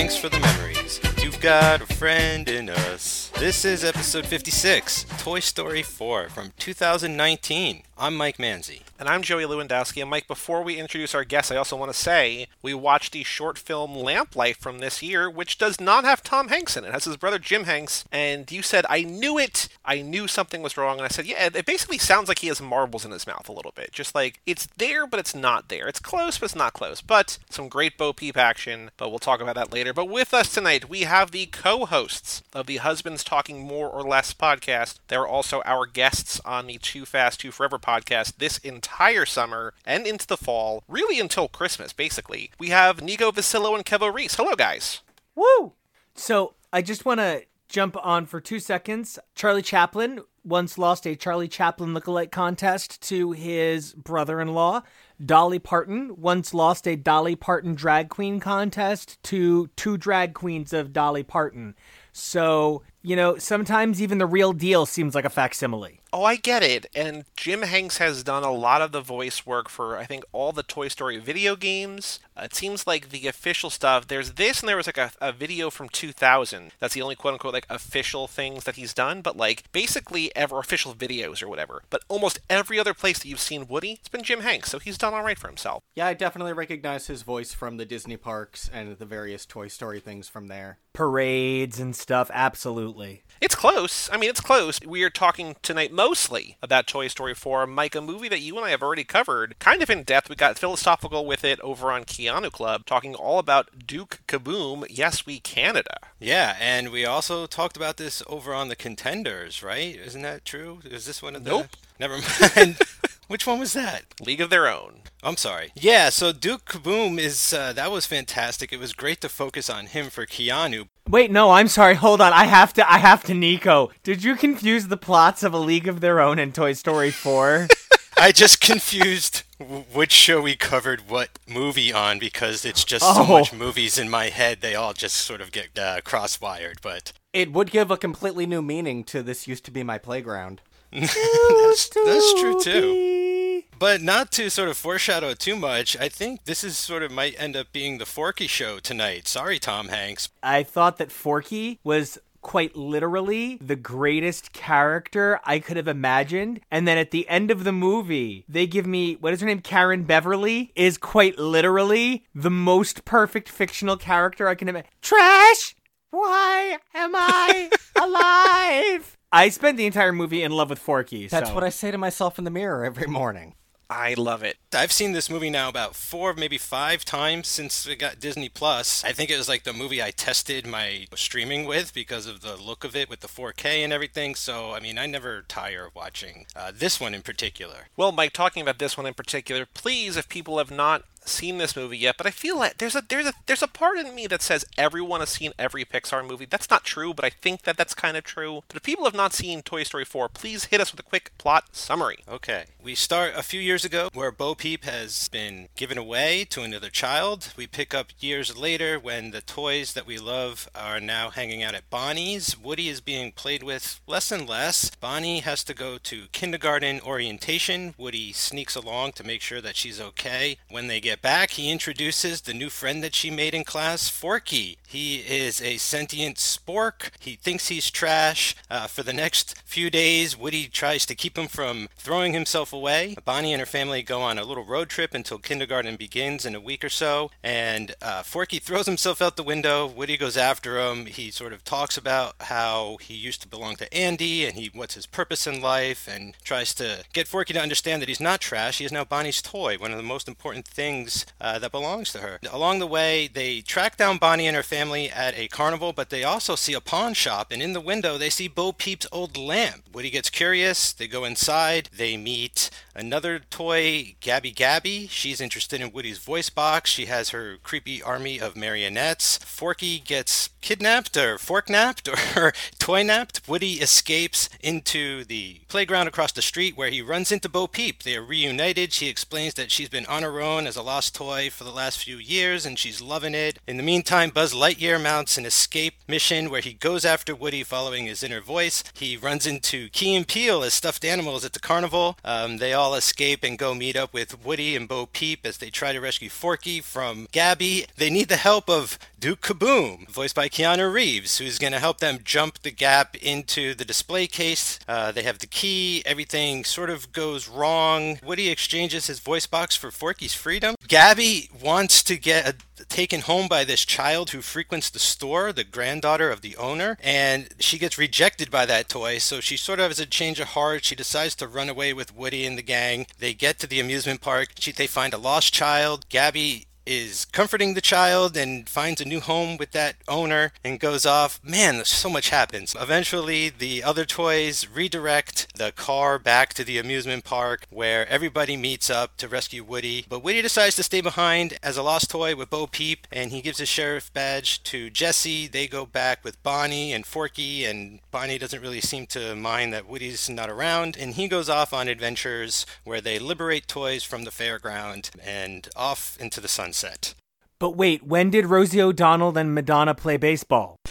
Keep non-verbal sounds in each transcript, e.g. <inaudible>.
Thanks for the memories. You've got a friend in us. This is episode 56, Toy Story 4 from 2019. I'm Mike Manzi. And I'm Joey Lewandowski. And Mike, before we introduce our guests, I also want to say we watched the short film Lamp Life from this year, which does not have Tom Hanks in it. It has his brother Jim Hanks. And you said, I knew it. I knew something was wrong. And I said, yeah, it basically sounds like he has marbles in his mouth a little bit. Just like it's there, but it's not there. It's close, but it's not close. But some great Bo Peep action. But we'll talk about that later. But with us tonight, we have the co hosts of the Husbands Talking More or Less podcast. They're also our guests on the Too Fast, Too Forever podcast this entire summer and into the fall, really until Christmas, basically. We have Nico Vasillo and Kevo Reese. Hello, guys. Woo! So I just want to jump on for two seconds. Charlie Chaplin once lost a Charlie Chaplin lookalike contest to his brother in law. Dolly Parton once lost a Dolly Parton drag queen contest to two drag queens of Dolly Parton. So, you know, sometimes even the real deal seems like a facsimile. Oh, I get it. And Jim Hanks has done a lot of the voice work for, I think, all the Toy Story video games. Uh, it seems like the official stuff, there's this, and there was like a, a video from 2000. That's the only quote unquote like official things that he's done. But like basically ever official videos or whatever. But almost every other place that you've seen Woody, it's been Jim Hanks. So he's done all right for himself. Yeah, I definitely recognize his voice from the Disney parks and the various Toy Story things from there. Parades and stuff, absolutely. It's close. I mean, it's close. We are talking tonight mostly about Toy Story 4, Mike, a movie that you and I have already covered kind of in depth. We got philosophical with it over on Keanu Club, talking all about Duke Kaboom, Yes We Canada. Yeah, and we also talked about this over on the Contenders, right? Isn't that true? Is this one of the. Nope. Never mind. <laughs> Which one was that? League of Their Own. I'm sorry. Yeah, so Duke Kaboom is uh, that was fantastic. It was great to focus on him for Keanu. Wait, no, I'm sorry. Hold on. I have to I have to Nico. Did you confuse the plots of A League of Their Own and Toy Story 4? <laughs> I just confused which show we covered what movie on because it's just so Oh. much movies in my head. They all just sort of get uh, cross-wired, but It would give a completely new meaning to this used to be my playground. That's, that's true too. But not to sort of foreshadow too much, I think this is sort of might end up being the Forky show tonight. Sorry, Tom Hanks. I thought that Forky was quite literally the greatest character I could have imagined. And then at the end of the movie, they give me what is her name? Karen Beverly is quite literally the most perfect fictional character I can imagine. Trash! Why am I <laughs> alive? I spent the entire movie in love with Forky. That's so- what I say to myself in the mirror every morning. I love it. I've seen this movie now about four, maybe five times since it got Disney Plus. I think it was like the movie I tested my streaming with because of the look of it with the 4K and everything. So, I mean, I never tire of watching uh, this one in particular. Well, Mike, talking about this one in particular, please, if people have not seen this movie yet, but I feel like there's a there's a there's a part in me that says everyone has seen every Pixar movie. That's not true, but I think that that's kind of true. But if people have not seen Toy Story 4, please hit us with a quick plot summary. Okay. We start a few years ago where Bo Peep has been given away to another child. We pick up years later when the toys that we love are now hanging out at Bonnie's. Woody is being played with less and less. Bonnie has to go to kindergarten orientation. Woody sneaks along to make sure that she's okay. When they get back, he introduces the new friend that she made in class, Forky. He is a sentient spork. He thinks he's trash. Uh, for the next few days, Woody tries to keep him from throwing himself away. Bonnie and her family go on a little road trip until kindergarten begins in a week or so. And uh, Forky <laughs> throws himself out the window. Woody goes after him. He sort of talks about how he used to belong to Andy and he what's his purpose in life and tries to get Forky to understand that he's not trash. He is now Bonnie's toy, one of the most important things uh, that belongs to her. Along the way, they track down Bonnie and her family at a carnival, but they also see a pawn shop, and in the window, they see Bo Peep's old lamp. Woody gets curious. They go inside. They meet another toy, Gabby Gabby. She's interested in Woody's voice box. She has her creepy army of marionettes. Forky gets kidnapped or fork napped <laughs> or toy napped, Woody escapes into the playground across the street where he runs into Bo Peep. They are reunited. She explains that she's been on her own as a lost toy for the last few years and she's loving it. In the meantime, Buzz Lightyear mounts an escape mission where he goes after Woody following his inner voice. He runs into Key and Peele as stuffed animals at the carnival. Um, they all escape and go meet up with Woody and Bo Peep as they try to rescue Forky from Gabby. They need the help of Duke Kaboom, voiced by Keanu Reeves, who's going to help them jump the gap into the display case. Uh, they have the key. Everything sort of goes wrong. Woody exchanges his voice box for Forky's freedom. Gabby wants to get a taken home by this child who frequents the store, the granddaughter of the owner, and she gets rejected by that toy. So she sort of has a change of heart. She decides to run away with Woody and the gang. They get to the amusement park. She, they find a lost child. Gabby is comforting the child and finds a new home with that owner and goes off. Man, so much happens. Eventually, the other toys redirect the car back to the amusement park where everybody meets up to rescue Woody. But Woody decides to stay behind as a lost toy with Bo Peep and he gives his sheriff badge to Jessie. They go back with Bonnie and Forky, and Bonnie doesn't really seem to mind that Woody's not around. And he goes off on adventures where they liberate toys from the fairground and off into the sunset. But wait, when did Rosie O'Donnell and Madonna play baseball? <laughs>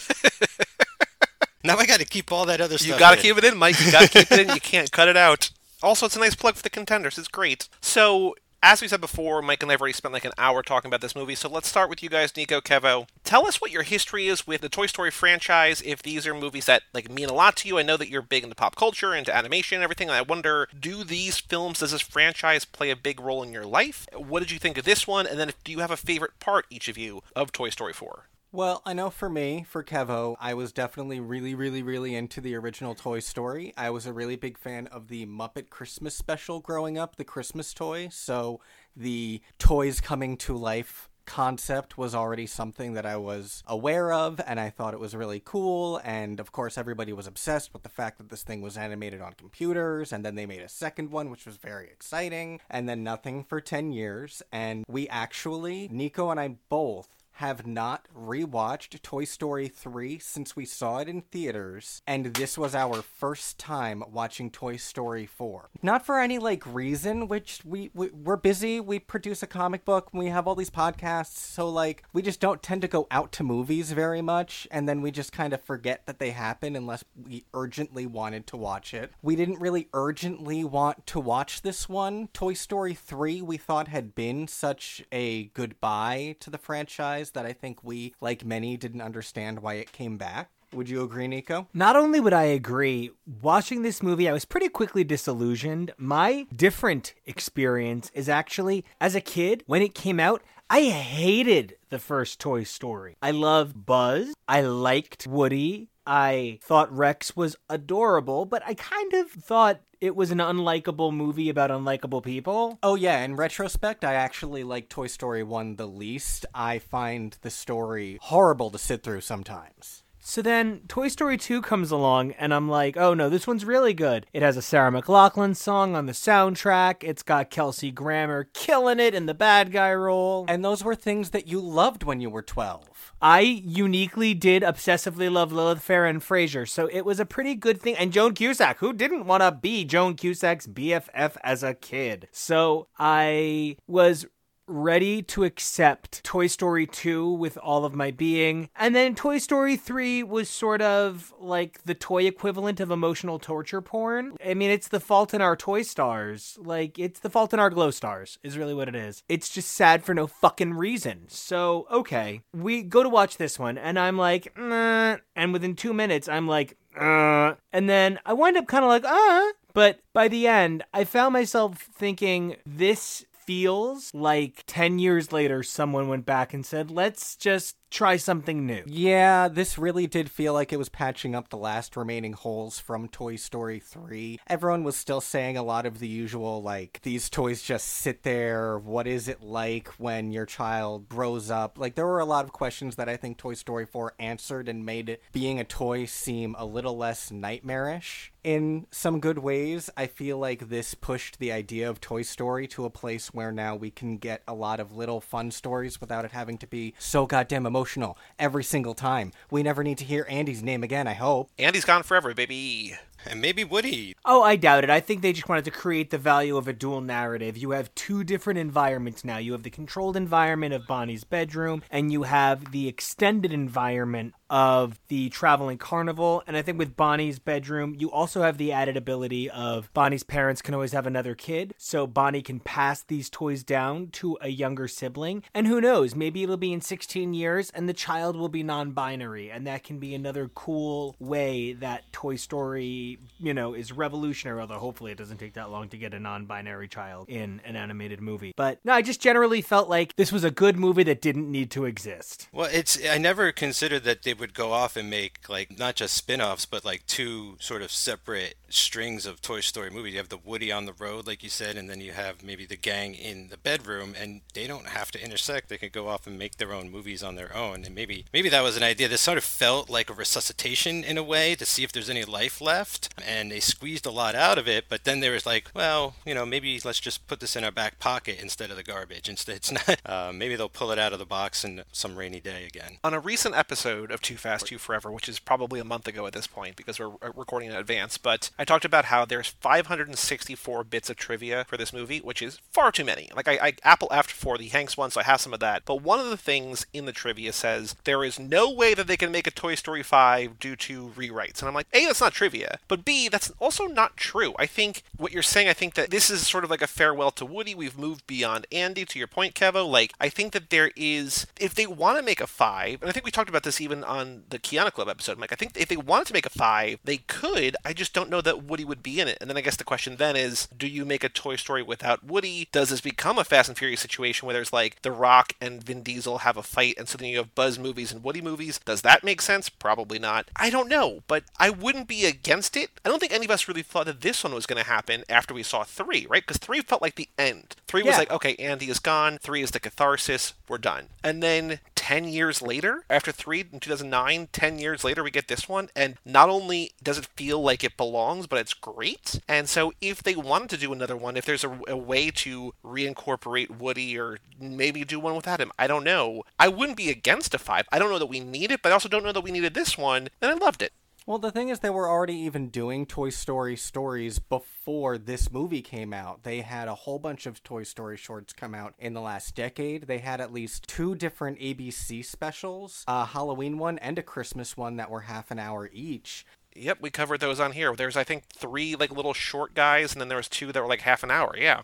Now I got to keep all that other stuff. You got to in. keep it in, Mike. You got to keep it in. You can't cut it out. Also, it's a nice plug for the contenders. It's great. So, as we said before, Mike and I have already spent like an hour talking about this movie. So let's start with you guys, Nico, Kevo. Tell us what your history is with the Toy Story franchise. If these are movies that like mean a lot to you, I know that you're big into pop culture, into animation, and everything. And I wonder, do these films, does this franchise play a big role in your life? What did you think of this one? And then, do you have a favorite part, each of you, of Toy Story 4? Well, I know for me, for Kevo, I was definitely really, really, really into the original Toy Story. I was a really big fan of the Muppet Christmas special growing up, the Christmas toy. So the toys coming to life concept was already something that I was aware of and I thought it was really cool and of course everybody was obsessed with the fact that this thing was animated on computers and then they made a second one which was very exciting and then nothing for 10 years and we actually Nico and I both have not rewatched Toy Story 3 since we saw it in theaters, and this was our first time watching Toy Story 4. Not for any like reason, which we, we we're busy. We produce a comic book. We have all these podcasts, so like we just don't tend to go out to movies very much, and then we just kind of forget that they happen unless we urgently wanted to watch it. We didn't really urgently want to watch this one. Toy Story 3 we thought had been such a goodbye to the franchise that I think we, like many, didn't understand why it came back. Would you agree, Nico? Not only would I agree, watching this movie, I was pretty quickly disillusioned. My different experience is actually, as a kid, when it came out, I hated the first Toy Story. I loved Buzz. I liked Woody. I thought Rex was adorable, but I kind of thought it was an unlikable movie about unlikable people. Oh yeah, in retrospect, I actually like Toy Story 1 the least. I find the story horrible to sit through sometimes. So then Toy Story 2 comes along, and I'm like, oh no, this one's really good. It has a Sarah McLachlan song on the soundtrack. It's got Kelsey Grammer killing it in the bad guy role. And those were things that you loved when you were 12. I uniquely did obsessively love Lilith Fair and Frasier, so it was a pretty good thing. And Joan Cusack, who didn't want to be Joan Cusack's BFF as a kid? So I was ready to accept Toy Story 2 with all of my being. And then Toy Story 3 was sort of like the toy equivalent of emotional torture porn. I mean, it's the fault in our toy stars. Like, it's the fault in our glow stars, is really what it is. It's just sad for no fucking reason. So, okay. We go to watch this one, and I'm like, nah. And within two minutes, I'm like, uh. And then I wind up kind of like, uh. But by the end, I found myself thinking this feels like 10 years later someone went back and said, let's just try something new. Yeah, this really did feel like it was patching up the last remaining holes from Toy Story 3. Everyone was still saying a lot of the usual, like, these toys just sit there. What is it like when your child grows up? Like, there were a lot of questions that I think Toy Story 4 answered and made being a toy seem a little less nightmarish. In some good ways, I feel like this pushed the idea of Toy Story to a place where now we can get a lot of little fun stories without it having to be so goddamn emotional emotional every single time. We never need to hear Andy's name again, I hope. Andy's gone forever, baby. And maybe Woody. Oh, I doubt it. I think they just wanted to create the value of a dual narrative. You have two different environments now. You have the controlled environment of Bonnie's bedroom, and you have the extended environment of the traveling carnival. And I think with Bonnie's bedroom, you also have the added ability of Bonnie's parents can always have another kid. So Bonnie can pass these toys down to a younger sibling. And who knows, maybe it'll be in 16 years and the child will be non binary. And that can be another cool way that Toy Story, you know, is revolutionary. Although hopefully it doesn't take that long to get a non binary child in an animated movie. But no, I just generally felt like this was a good movie that didn't need to exist. Well, it's I never considered that they would go off and make like not just spin-offs but like two sort of separate strings of Toy Story movies. You have the Woody on the road like you said and then you have maybe the gang in the bedroom and they don't have to intersect. They could go off and make their own movies on their own and maybe maybe that was an idea. This sort of felt like a resuscitation in a way to see if there's any life left and they squeezed a lot out of it but then there was like, well, you know, maybe let's just put this in our back pocket instead of the garbage. <laughs> Instead it's not uh, maybe they'll pull it out of the box in some rainy day again. On a recent episode of Too Fast, Too Forever, which is probably a month ago at this point because we're uh, recording in advance, but I talked about how there's 564 bits of trivia for this movie, which is far too many. Like, I, I Apple F for the Hanks one, so I have some of that. But one of the things in the trivia says there is no way that they can make a Toy Story 5 due to rewrites. And I'm like, A, that's not trivia, but B, that's also not true. I think what you're saying, I think that this is sort of like a farewell to Woody. We've moved beyond Andy, to your point, Kevo. Like, I think that there is, if they want to make a 5, and I think we talked about this even on the Keanu Club episode, Mike, I think if they wanted to make a 5, they could. I just don't know that Woody would be in it. And then I guess the question then is, do you make a Toy Story without Woody? Does this become a Fast and Furious situation where there's like The Rock and Vin Diesel have a fight, and so then you have Buzz movies and Woody movies? Does that make sense? Probably not. I don't know, but I wouldn't be against it. I don't think any of us really thought that this one was going to happen after we saw 3, right? Because 3 felt like the end. 3 was like, okay, Andy is gone. 3 is the catharsis. We're done. And then 10 years later, after 3 in 2009, 10 years later, we get this one. And not only does it feel like it belongs, but it's great. And so, if they wanted to do another one, if there's a, a way to reincorporate Woody or maybe do one without him, I don't know. I wouldn't be against a 5. I don't know that we need it, but I also don't know that we needed this one. And I loved it. Well, the thing is, they were already even doing Toy Story stories before this movie came out. They had a whole bunch of Toy Story shorts come out in the last decade. They had at least two different ABC specials a Halloween one and a Christmas one that were half an hour each. Yep, we covered those on here. There's, I think, three like little short guys, and then there was two that were like half an hour. Yeah.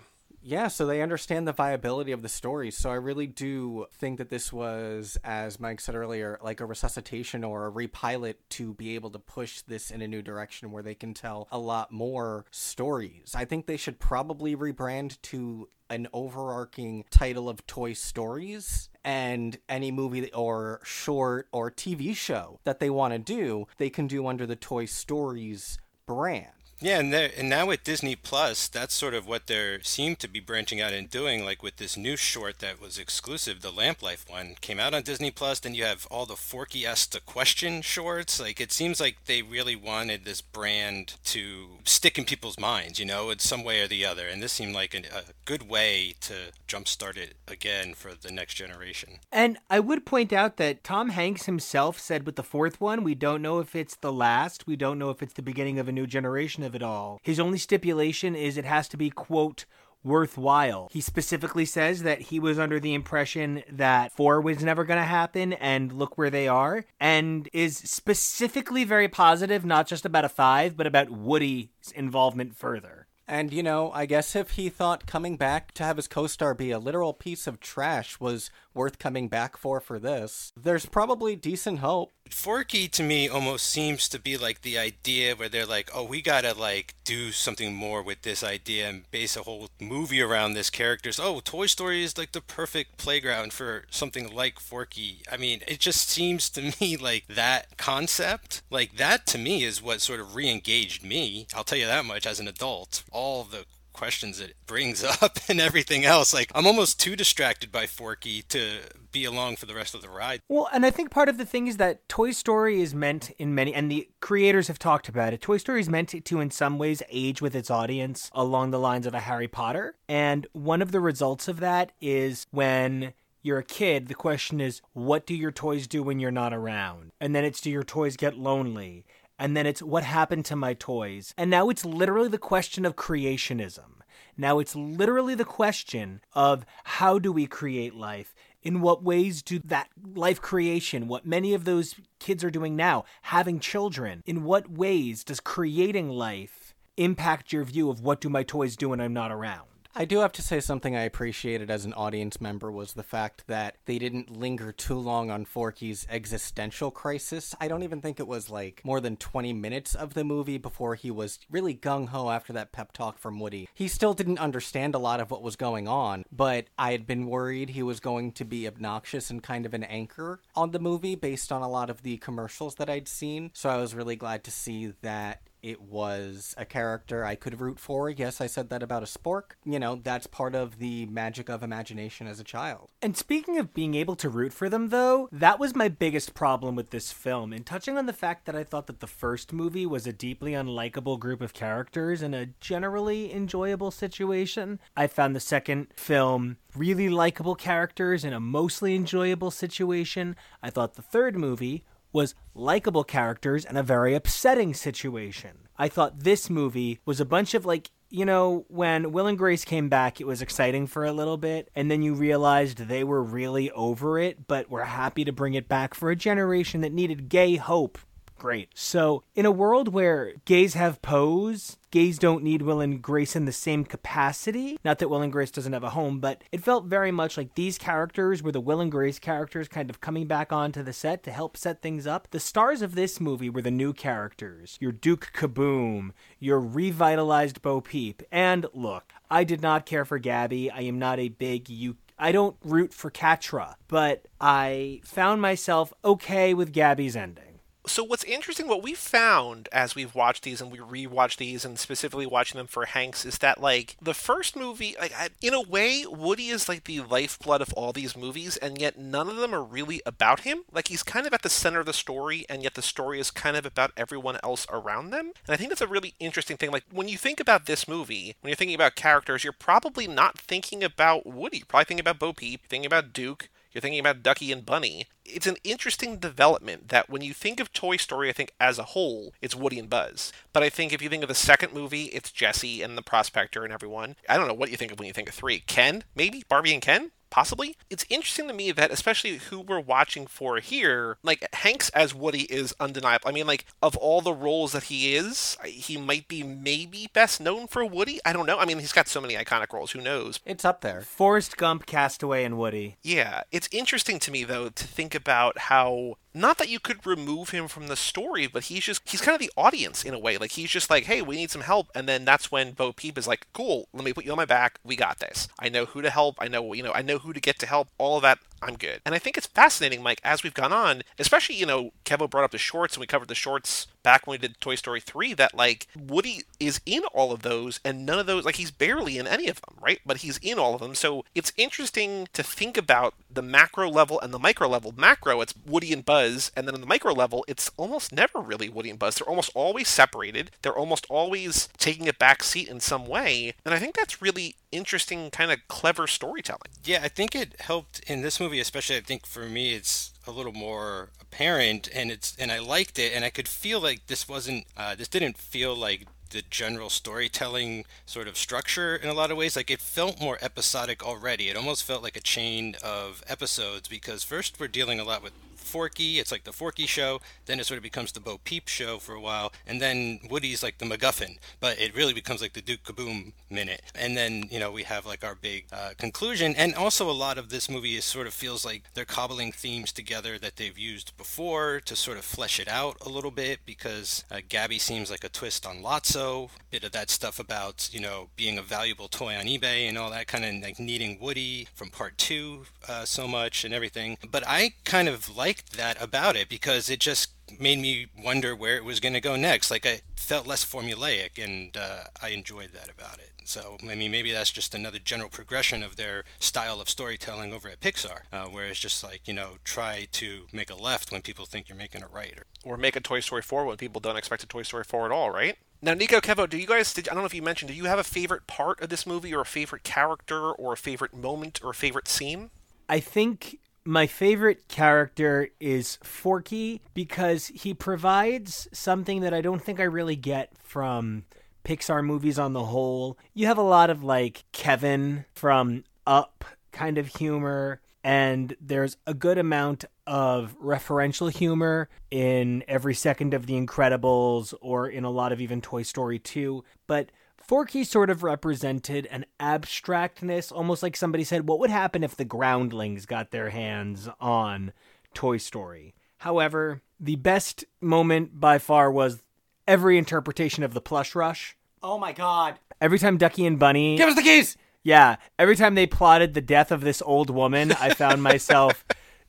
Yeah, so they understand the viability of the story. So I really do think that this was, as Mike said earlier, like a resuscitation or a repilot to be able to push this in a new direction where they can tell a lot more stories. I think they should probably rebrand to an overarching title of Toy Stories and any movie or short or TV show that they want to do, they can do under the Toy Stories brand. Yeah, and there, and now with Disney Plus, that's sort of what they're seem to be branching out and doing. Like with this new short that was exclusive, the Lamp Life one came out on Disney Plus. Then you have all the Forky Ask the Question shorts. Like it seems like they really wanted this brand to stick in people's minds, you know, in some way or the other. And this seemed like a, a good way to jumpstart it again for the next generation. And I would point out that Tom Hanks himself said with the fourth one, we don't know if it's the last, we don't know if it's the beginning of a new generation of it all. His only stipulation is it has to be, quote, worthwhile. He specifically says that he was under the impression that 4 was never going to happen and look where they are and is specifically very positive not just about a 5 but about Woody's involvement further. And, you know, I guess if he thought coming back to have his co star be a literal piece of trash was worth coming back for for this, there's probably decent hope. Forky to me almost seems to be like the idea where they're like, oh, we gotta like do something more with this idea and base a whole movie around this characters. Oh, Toy Story is like the perfect playground for something like Forky. I mean, it just seems to <laughs> me like that concept, like that to me is what sort of re-engaged me. I'll tell you that much as an adult. All the questions it brings <laughs> up and everything else. Like I'm almost too distracted by Forky to be along for the rest of the ride. Well, and I think part of the thing is that Toy Story is meant in many, and the creators have talked about it. Toy Story is meant to, in some ways, age with its audience along the lines of a Harry Potter. And one of the results of that is when you're a kid, the question is, what do your toys do when you're not around? And then it's, do your toys get lonely? And then it's, what happened to my toys? And now it's literally the question of creationism. Now it's literally the question of how do we create life? In what ways do that life creation, what many of those kids are doing now, having children, in what ways does creating life impact your view of what do my toys do when I'm not around? I do have to say something I appreciated as an audience member was the fact that they didn't linger too long on Forky's existential crisis. I don't even think it was like more than 20 minutes of the movie before he was really gung ho after that pep talk from Woody. He still didn't understand a lot of what was going on, but I had been worried he was going to be obnoxious and kind of an anchor on the movie based on a lot of the commercials that I'd seen. So I was really glad to see that it was a character I could root for. Yes, I said that about a spork. You know, that's part of the magic of imagination as a child. And speaking of being able to root for them, though, that was my biggest problem with this film. In touching on the fact that I thought that the first movie was a deeply unlikable group of characters in a generally enjoyable situation, I found the second film really likable characters in a mostly enjoyable situation. I thought the third movie was likable characters and a very upsetting situation. I thought this movie was a bunch of like you know, when Will and Grace came back, it was exciting for a little bit, and then you realized they were really over it, but were happy to bring it back for a generation that needed gay hope. Great. So, in a world where gays have pose, gays don't need Will and Grace in the same capacity. Not that Will and Grace doesn't have a home, but it felt very much like these characters were the Will and Grace characters kind of coming back onto the set to help set things up. The stars of this movie were the new characters your Duke Kaboom, your revitalized Bo Peep. And look, I did not care for Gabby. I am not a big you I don't root for Catra, but I found myself okay with Gabby's ending so what's interesting, what we found as we've watched these and we rewatched these, and specifically watching them for Hanks, is that like the first movie, like I, in a way, Woody is like the lifeblood of all these movies, and yet none of them are really about him. Like he's kind of at the center of the story, and yet the story is kind of about everyone else around them. And I think that's a really interesting thing. Like when you think about this movie, when you're thinking about characters, you're probably not thinking about Woody. You're probably thinking about Bo Peep, thinking about Duke, you're thinking about Ducky and Bunny. It's an interesting development that when you think of Toy Story, I think as a whole, it's Woody and Buzz. But I think if you think of the second movie, it's Jessie and the Prospector and everyone. I don't know what you think of when you think of three. Ken, maybe? Barbie and Ken? Possibly. It's interesting to me that, especially who we're watching for here, like Hanks as Woody is undeniable. I mean, like, of all the roles that he is, he might be maybe best known for Woody. I don't know. I mean, he's got so many iconic roles. Who knows? It's up there. Forrest Gump, Castaway, and Woody. Yeah. It's interesting to me, though, to think about how not that you could remove him from the story, but he's just he's kind of the audience in a way. Like he's just like, hey, we need some help, and then that's when Bo Peep is like, cool, let me put you on my back. We got this. I know who to help. I know you know I know who to get to help. All of that I'm good. And I think it's fascinating, Mike, as we've gone on, especially, you know, Kevo brought up the shorts and we covered the shorts back when we did Toy Story 3, that like Woody is in all of those and none of those, like he's barely in any of them, right? But he's in all of them. So it's interesting to think about the macro level and the micro level. Macro, it's Woody and Buzz. And then on the micro level, it's almost never really Woody and Buzz. They're almost always separated. They're almost always taking a back seat in some way. And I think that's really interesting, kind of clever storytelling. Yeah, I think it helped in this movie, especially. I think for me, it's a little more apparent, and it's and I liked it, and I could feel like this wasn't, uh, this didn't feel like the general storytelling sort of structure in a lot of ways. Like it felt more episodic already. It almost felt like a chain of episodes because first we're dealing a lot with Forky. It's like the Forky show. Then it sort of becomes the Bo Peep show for a while. And then Woody's like the MacGuffin. But it really becomes like the Duke Kaboom minute. And then, you know, we have like our big uh, conclusion. And also a lot of this movie is sort of feels like they're cobbling themes together that they've used before to sort of flesh it out a little bit because uh, Gabby seems like a twist on Lotso. Bit of that stuff about, you know, being a valuable toy on eBay and all that kind of like needing Woody from part two uh, so much and everything. But I kind of liked that about it because it just made me wonder where it was going to go next. Like I felt less formulaic, and uh, I enjoyed that about it. So I mean, maybe that's just another general progression of their style of storytelling over at Pixar, uh, where it's just like you know, try to make a left when people think you're making a right, or, or make a Toy Story 4 when people don't expect a Toy Story 4 at all, right? Now, Nico, Kevo, do you guys? Did, I don't know if you mentioned. Do you have a favorite part of this movie, or a favorite character, or a favorite moment, or a favorite scene? I think my favorite character is Forky because he provides something that I don't think I really get from Pixar movies on the whole. You have a lot of like Kevin from Up kind of humor, and there's a good amount of referential humor in every second of The Incredibles or in a lot of even Toy Story 2. But Forky sort of represented an abstractness, almost like somebody said, What would happen if the groundlings got their hands on Toy Story? However, the best moment by far was every interpretation of the plush rush. Oh my god. Every time Ducky and Bunny. Give us the keys! Yeah, every time they plotted the death of this old woman, I found <laughs> myself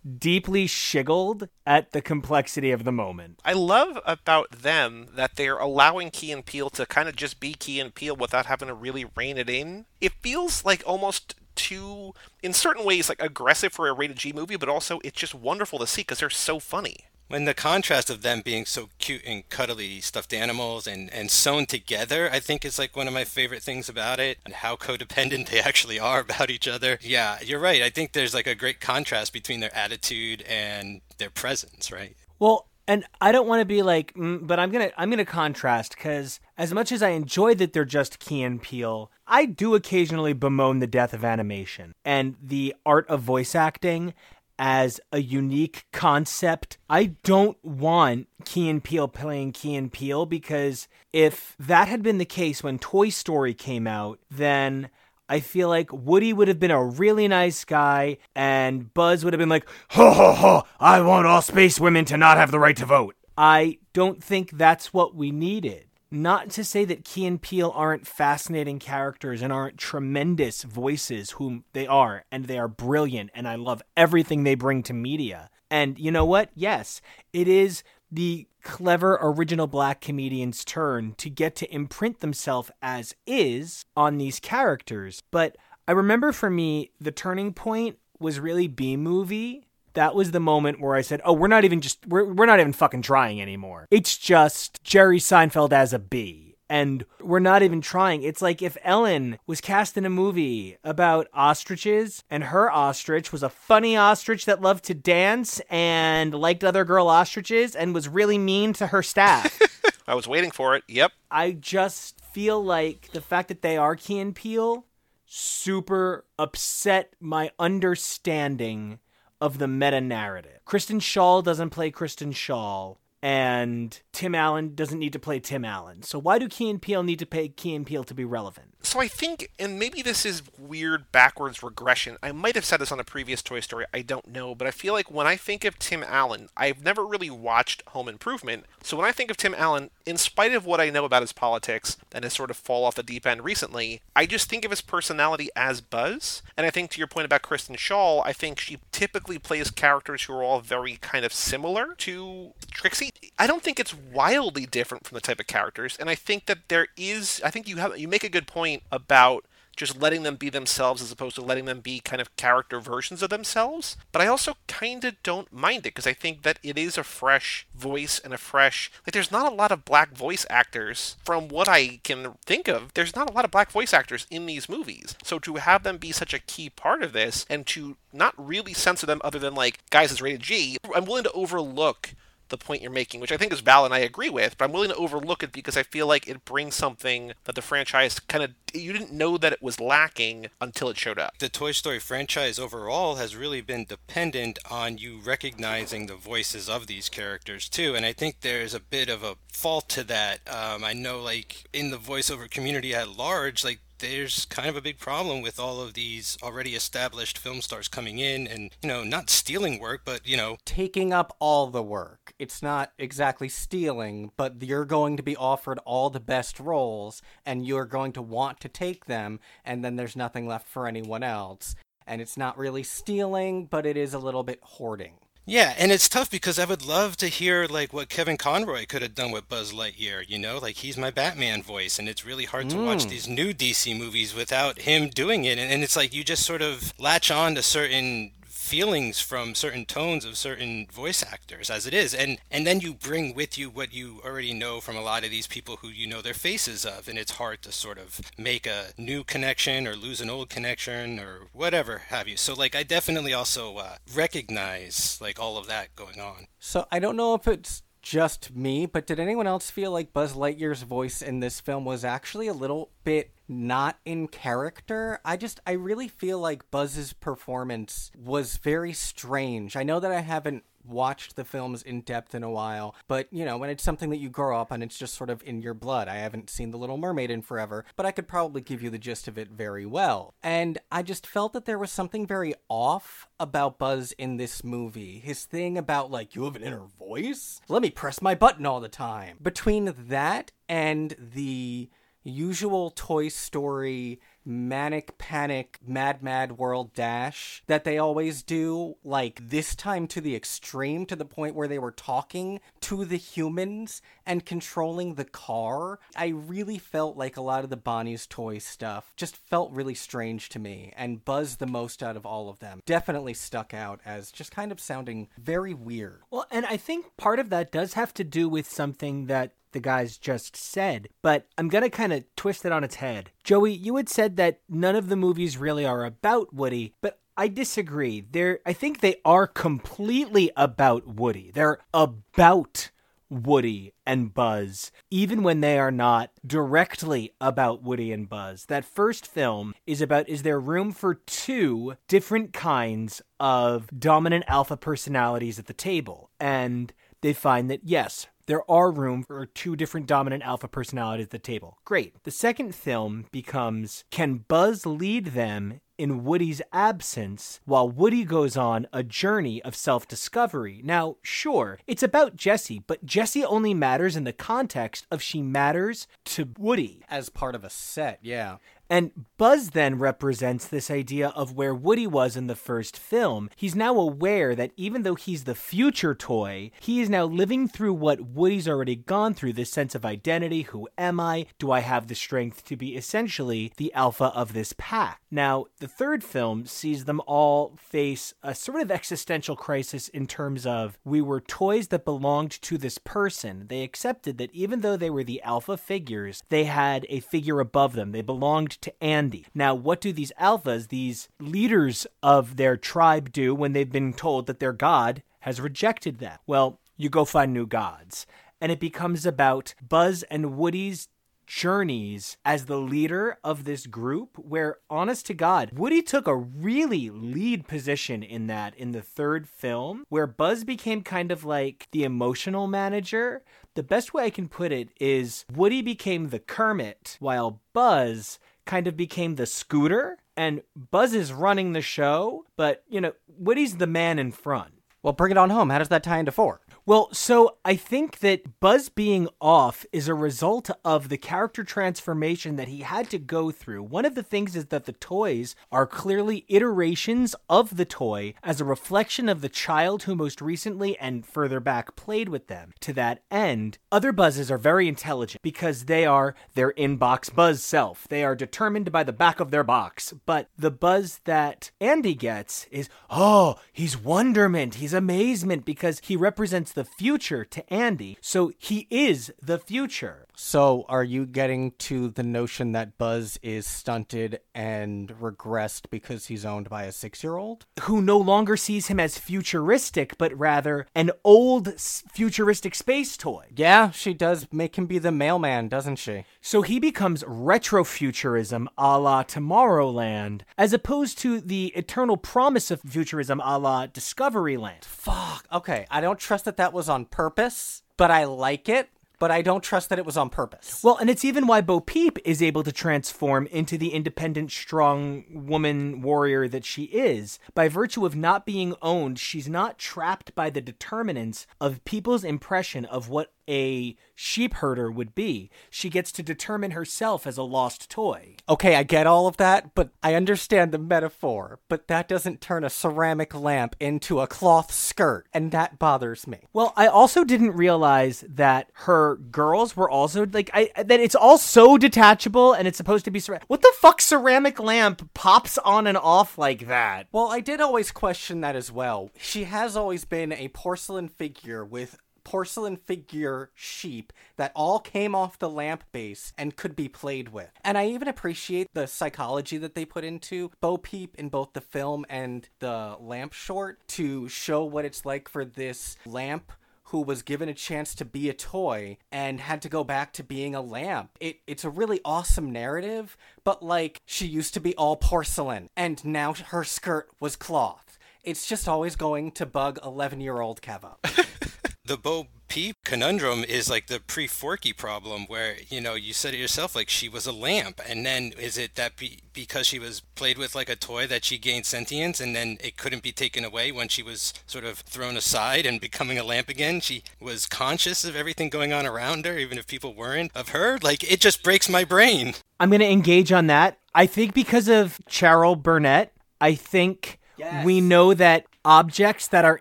deeply shiggled at the complexity of the moment. I love about them that they're allowing Key and Peele to kind of just be Key and Peele without having to really rein it in. It feels like almost too, in certain ways, like aggressive for a rated G movie, but also it's just wonderful to see because they're so funny. When the contrast of them being so cute and cuddly stuffed animals and, and sewn together, I think is like one of my favorite things about it and how codependent they actually are about each other. Yeah, you're right. I think there's like a great contrast between their attitude and their presence, right? Well, and I don't want to be like, mm, but I'm gonna I'm gonna contrast because as much as I enjoy that they're just Key and Peele, I do occasionally bemoan the death of animation and the art of voice acting as a unique concept. I don't want Key and playing Key and because if that had been the case when Toy Story came out, then I feel like Woody would have been a really nice guy and Buzz would have been like, ho ho ho, I want all space women to not have the right to vote. I don't think that's what we needed. Not to say that Key and Peele aren't fascinating characters and aren't tremendous voices, whom they are, and they are brilliant, and I love everything they bring to media. And you know what? Yes, it is the clever original black comedian's turn to get to imprint themselves as is on these characters. But I remember for me, the turning point was really Bee Movie that was the moment where I said, "Oh, we're not even just we're we're not even fucking trying anymore. It's just Jerry Seinfeld as a bee." And we're not even trying. It's like if Ellen was cast in a movie about ostriches and her ostrich was a funny ostrich that loved to dance and liked other girl ostriches and was really mean to her staff. <laughs> I was waiting for it. Yep. I just feel like the fact that they are Key and Peele super upset my understanding of the meta narrative. Kristen Schaal doesn't play Kristen Schaal, and Tim Allen doesn't need to play Tim Allen. So why do Key and Peele need to pay Key and Peele to be relevant? So I think, and maybe this is weird backwards regression. I might have said this on a previous Toy Story. I don't know, but I feel like when I think of Tim Allen, I've never really watched Home Improvement. So when I think of Tim Allen, in spite of what I know about his politics and his sort of fall off the deep end recently, I just think of his personality as Buzz. And I think to your point about Kristen Schaal, I think she typically plays characters who are all very kind of similar to Trixie. I don't think it's wildly different from the type of characters, and I think that there is. I think you have you make a good point about just letting them be themselves as opposed to letting them be kind of character versions of themselves. But I also kind of don't mind it because I think that it is a fresh voice and a fresh. Like, there's not a lot of black voice actors from what I can think of. There's not a lot of black voice actors in these movies. So to have them be such a key part of this and to not really censor them other than like, guys, it's rated G, I'm willing to overlook the point you're making, which I think is valid and I agree with, but I'm willing to overlook it because I feel like it brings something that the franchise kind of you didn't know that it was lacking until it showed up. The Toy Story franchise overall has really been dependent on you recognizing the voices of these characters too, and I think there's a bit of a fault to that. Um, I know, like in the voiceover community at large, like there's kind of a big problem with all of these already established film stars coming in and, you know, not stealing work, but, you know, taking up all the work. It's not exactly stealing, but you're going to be offered all the best roles and you're going to want to take them, and then there's nothing left for anyone else. And it's not really stealing, but it is a little bit hoarding. Yeah, and it's tough because I would love to hear like what Kevin Conroy could have done with Buzz Lightyear, you know? Like he's my Batman voice and it's really hard to watch Mm. these new DC movies without him doing it and, and it's like you just sort of latch on to certain feelings from certain tones of certain voice actors as it is. And and then you bring with you what you already know from a lot of these people who you know their faces of. And it's hard to sort of make a new connection or lose an old connection or whatever have you. So like i definitely also uh, recognize like all of that going on. So I don't know if it's just me, but did anyone else feel like Buzz Lightyear's voice in this film was actually a little bit not in character? I just, I really feel like Buzz's performance was very strange. I know that I haven't watched the films in depth in a while, but you know, when it's something that you grow up and it's just sort of in your blood. I haven't seen The Little Mermaid in forever, but I could probably give you the gist of it very well. And I just felt that there was something very off about Buzz in this movie. His thing about, like, you have an inner voice? Let me press my button all the time. Between that and the usual Toy Story manic panic mad mad world dash that they always do like this time to the extreme to the point where they were talking to the humans and controlling the car. I really felt like a lot of the bonnie's toy stuff just felt really strange to me and buzz the most out of all of them. Definitely stuck out as just kind of sounding very weird. Well, and I think part of that does have to do with something that the guys just said, but I'm going to kind of twist it on its head. Joey, you had said that none of the movies really are about Woody, but I disagree. They're I think they are completely about Woody. They're about Woody and Buzz, even when they are not directly about Woody and Buzz. That first film is about is there room for two different kinds of dominant alpha personalities at the table? And they find that yes, there are room for two different dominant alpha personalities at the table. Great. The second film becomes can Buzz lead them in Woody's absence while Woody goes on a journey of self discovery. Now, sure, it's about Jessie, but Jessie only matters in the context of she matters to Woody. as part of a set yeah And Buzz then represents this idea of where Woody was in the first film. He's now aware that even though he's the future toy, he is now living through what Woody's already gone through this sense of identity. Who am I? Do I have the strength to be essentially the alpha of this pack? Now, the third film sees them all face a sort of existential crisis in terms of we were toys that belonged to this person. They accepted that even though they were the alpha figures, they had a figure above them. They belonged to Andy. Now, what do these alphas, these leaders of their tribe, do when they've been told that their god has rejected them? Well, you go find new gods. And it becomes about Buzz and Woody's journeys as the leader of this group where honest to god woody took a really lead position in that in the third film where buzz became kind of like the emotional manager the best way i can put it is woody became the kermit while buzz kind of became the scooter and buzz is running the show but you know woody's the man in front. Well bring it on home. How does that tie into four well, so I think that Buzz being off is a result of the character transformation that he had to go through. One of the things is that the toys are clearly iterations of the toy as a reflection of the child who most recently and further back played with them. To that end, other Buzzes are very intelligent because they are their in-box Buzz self. They are determined by the back of their box. But the Buzz that Andy gets is, oh, he's wonderment, he's amazement because he represents the future to Andy. So he is the future. So, are you getting to the notion that Buzz is stunted and regressed because he's owned by a six year old? Who no longer sees him as futuristic, but rather an old futuristic space toy. Yeah, she does make him be the mailman, doesn't she? So he becomes retrofuturism a la Tomorrowland, as opposed to the eternal promise of futurism a la Discoveryland. Fuck. Okay, I don't trust that that was on purpose, but I like it. But I don't trust that it was on purpose. Well, and it's even why Bo Peep is able to transform into the independent, strong woman warrior that she is. By virtue of not being owned, she's not trapped by the determinants of people's impression of what a sheep herder would be. She gets to determine herself as a lost toy. Okay, I get all of that, but I understand the metaphor. But that doesn't turn a ceramic lamp into a cloth skirt, and that bothers me. Well, I also didn't realize that her girls were also like I that it's all so detachable and it's supposed to be ceramic. What the fuck ceramic lamp pops on and off like that? Well, I did always question that as well. She has always been a porcelain figure with porcelain figure sheep that all came off the lamp base and could be played with. And I even appreciate the psychology that they put into Bo Peep in both the film and the lamp short to show what it's like for this lamp who was given a chance to be a toy and had to go back to being a lamp. It it's a really awesome narrative, but like she used to be all porcelain and now her skirt was cloth. It's just always going to bug 11-year-old Kevo. <laughs> the Bo Peep conundrum is like the pre Forky problem, where you know you said it yourself, like she was a lamp, and then is it that be- because she was played with like a toy that she gained sentience, and then it couldn't be taken away when she was sort of thrown aside and <laughs> becoming a lamp again? She was conscious of everything going on around her, even if people weren't of her. Like it just breaks my brain. I'm going to engage on that. I think because of Carol Burnett, I think Yes. we know that objects that are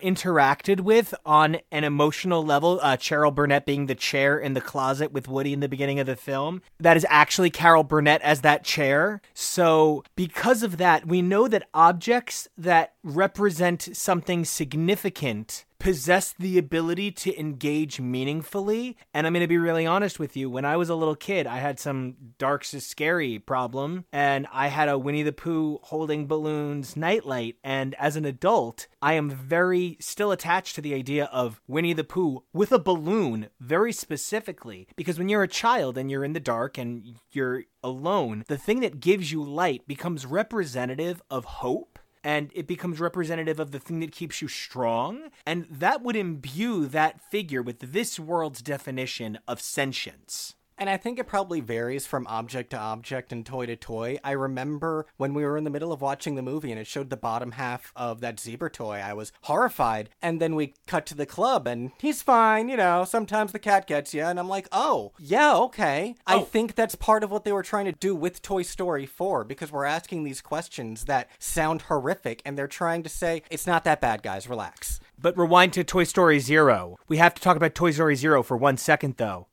interacted with on an emotional level, uh, Cheryl Burnett being the chair in the closet with Woody in the beginning of the film, that is actually Carol Burnett as that chair. So, because of that, we know that objects that represent something significant possess the ability to engage meaningfully. And I'm going to be really honest with you. When I was a little kid, I had some dark, scary problem, and I had a Winnie the Pooh holding balloons nightlight. And as an adult, I am very still attached to the idea of Winnie the Pooh with a balloon, very specifically, because when you're a child and you're in the dark and you're alone, the thing that gives you light becomes representative of hope and it becomes representative of the thing that keeps you strong. And that would imbue that figure with this world's definition of sentience. And I think it probably varies from object to object and toy to toy. I remember when we were in the middle of watching the movie and it showed the bottom half of that zebra toy, I was horrified. And then we cut to the club and he's fine, you know, sometimes the cat gets you. And I'm like, oh, yeah, okay. I Oh. think that's part of what they were trying to do with Toy Story 4 because we're asking these questions that sound horrific and they're trying to say, it's not that bad, guys, relax. But rewind to Toy Story Zero. We have to talk about Toy Story Zero for one second, though.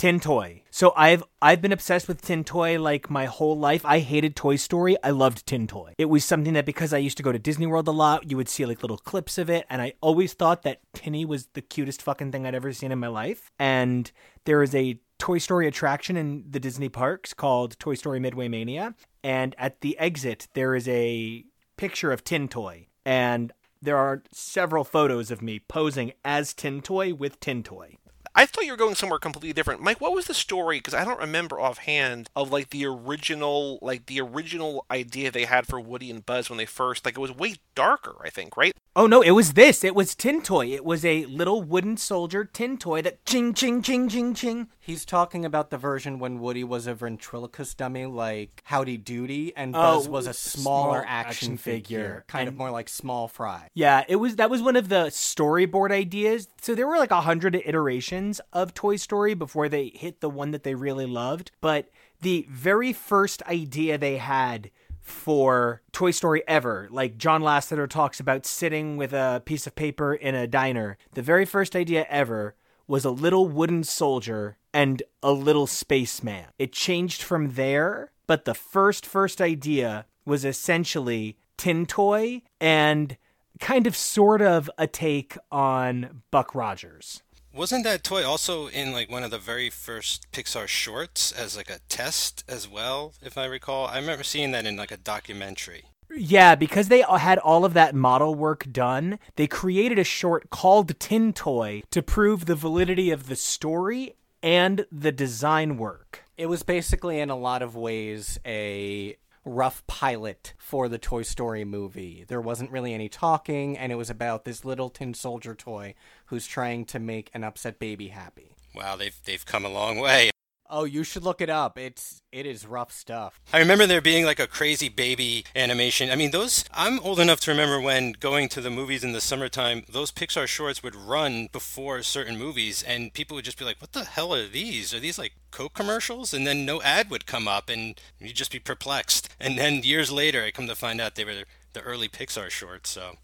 Tin Toy. So I've I've been obsessed with Tin Toy like my whole life. I hated Toy Story. I loved Tin Toy. It was something that because I used to go to Disney World a lot, you would see like little clips of it, and I always thought that Tinny was the cutest fucking thing I'd ever seen in my life. And there is a Toy Story attraction in the Disney parks called Toy Story Midway Mania, and at the exit there is a picture of Tin Toy, and there are several photos of me posing as Tin Toy with Tin Toy. I thought you were going somewhere completely different. Mike, what was the story? Because I don't remember offhand of like the original, like the original idea they had for Woody and Buzz when they first, like it was way darker, I think, right? Oh no, it was this. It was Tin Toy. It was a little wooden soldier tin toy that ching ching ching ching ching. He's talking about the version when Woody was a ventriloquist dummy like Howdy Doody and Oh, Buzz was a smaller small action, action figure, figure. kind of more like Small Fry. Yeah, it was that was one of the storyboard ideas. So there were like a hundred iterations of Toy Story before they hit the one that they really loved. But the very first idea they had for Toy Story ever, like John Lasseter talks about sitting with a piece of paper in a diner. The very first idea ever was a little wooden soldier and a little spaceman. It changed from there, but the first first idea was essentially Tin Toy and kind of sort of a take on Buck Rogers. Wasn't that toy also in like one of the very first Pixar shorts as like a test as well, if I recall? I remember seeing that in like a documentary. Yeah, because they had all of that model work done, they created a short called Tin Toy to prove the validity of the story and the design work. It was basically in a lot of ways a rough pilot for the Toy Story movie. There wasn't really any talking and it was about this little tin soldier toy who's trying to make an upset baby happy. Wow, they've they've come a long way. Oh, you should look it up. It's it is rough stuff. I remember there being like a crazy baby animation. I mean, those I'm old enough to remember when going to the movies in the summertime, those Pixar shorts would run before certain movies and people would just be like, "What the hell are these? Are these like Coke commercials?" And then no ad would come up and you'd just be perplexed. And then years later, I come to find out they were the early Pixar shorts. So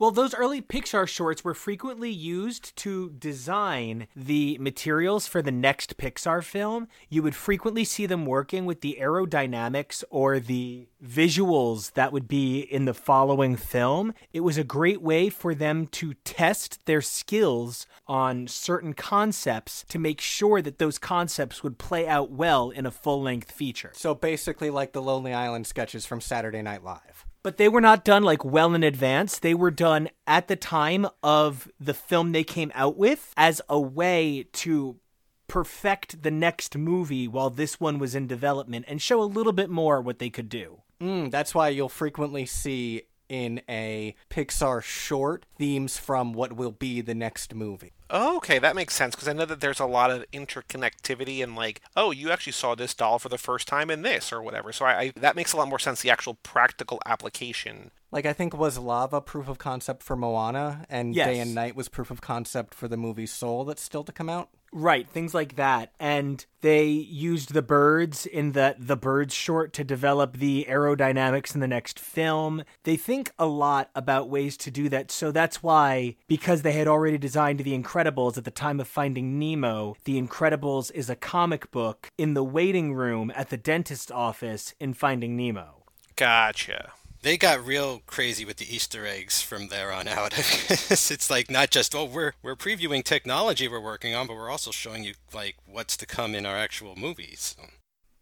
Well, those early Pixar shorts were frequently used to design the materials for the next Pixar film. You would frequently see them working with the aerodynamics or the visuals that would be in the following film. It was a great way for them to test their skills on certain concepts to make sure that those concepts would play out well in a full length feature. So basically, like the Lonely Island sketches from Saturday Night Live. But they were not done like well in advance. They were done at the time of the film they came out with as a way to perfect the next movie while this one was in development and show a little bit more what they could do. Mm, that's why you'll frequently see in a Pixar short themes from what will be the next movie. Oh, okay, that makes sense because I know that there's a lot of interconnectivity and like, oh, you actually saw this doll for the first time in this or whatever. So I, I that makes a lot more sense. The actual practical application. Like I think was Lava proof of concept for Moana, and Yes. Day and Night was proof of concept for the movie Soul that's still to come out. Right, things like that. And they used the birds in the the birds short to develop the aerodynamics in the next film. They think a lot about ways to do that. So that's why because they had already designed The Incredibles at the time of Finding Nemo, The Incredibles is a comic book in the waiting room at the dentist's office in Finding Nemo. Gotcha. They got real crazy with the Easter eggs from there on out. <laughs> it's like not just oh we're we're previewing technology we're working on, but we're also showing you like what's to come in our actual movies.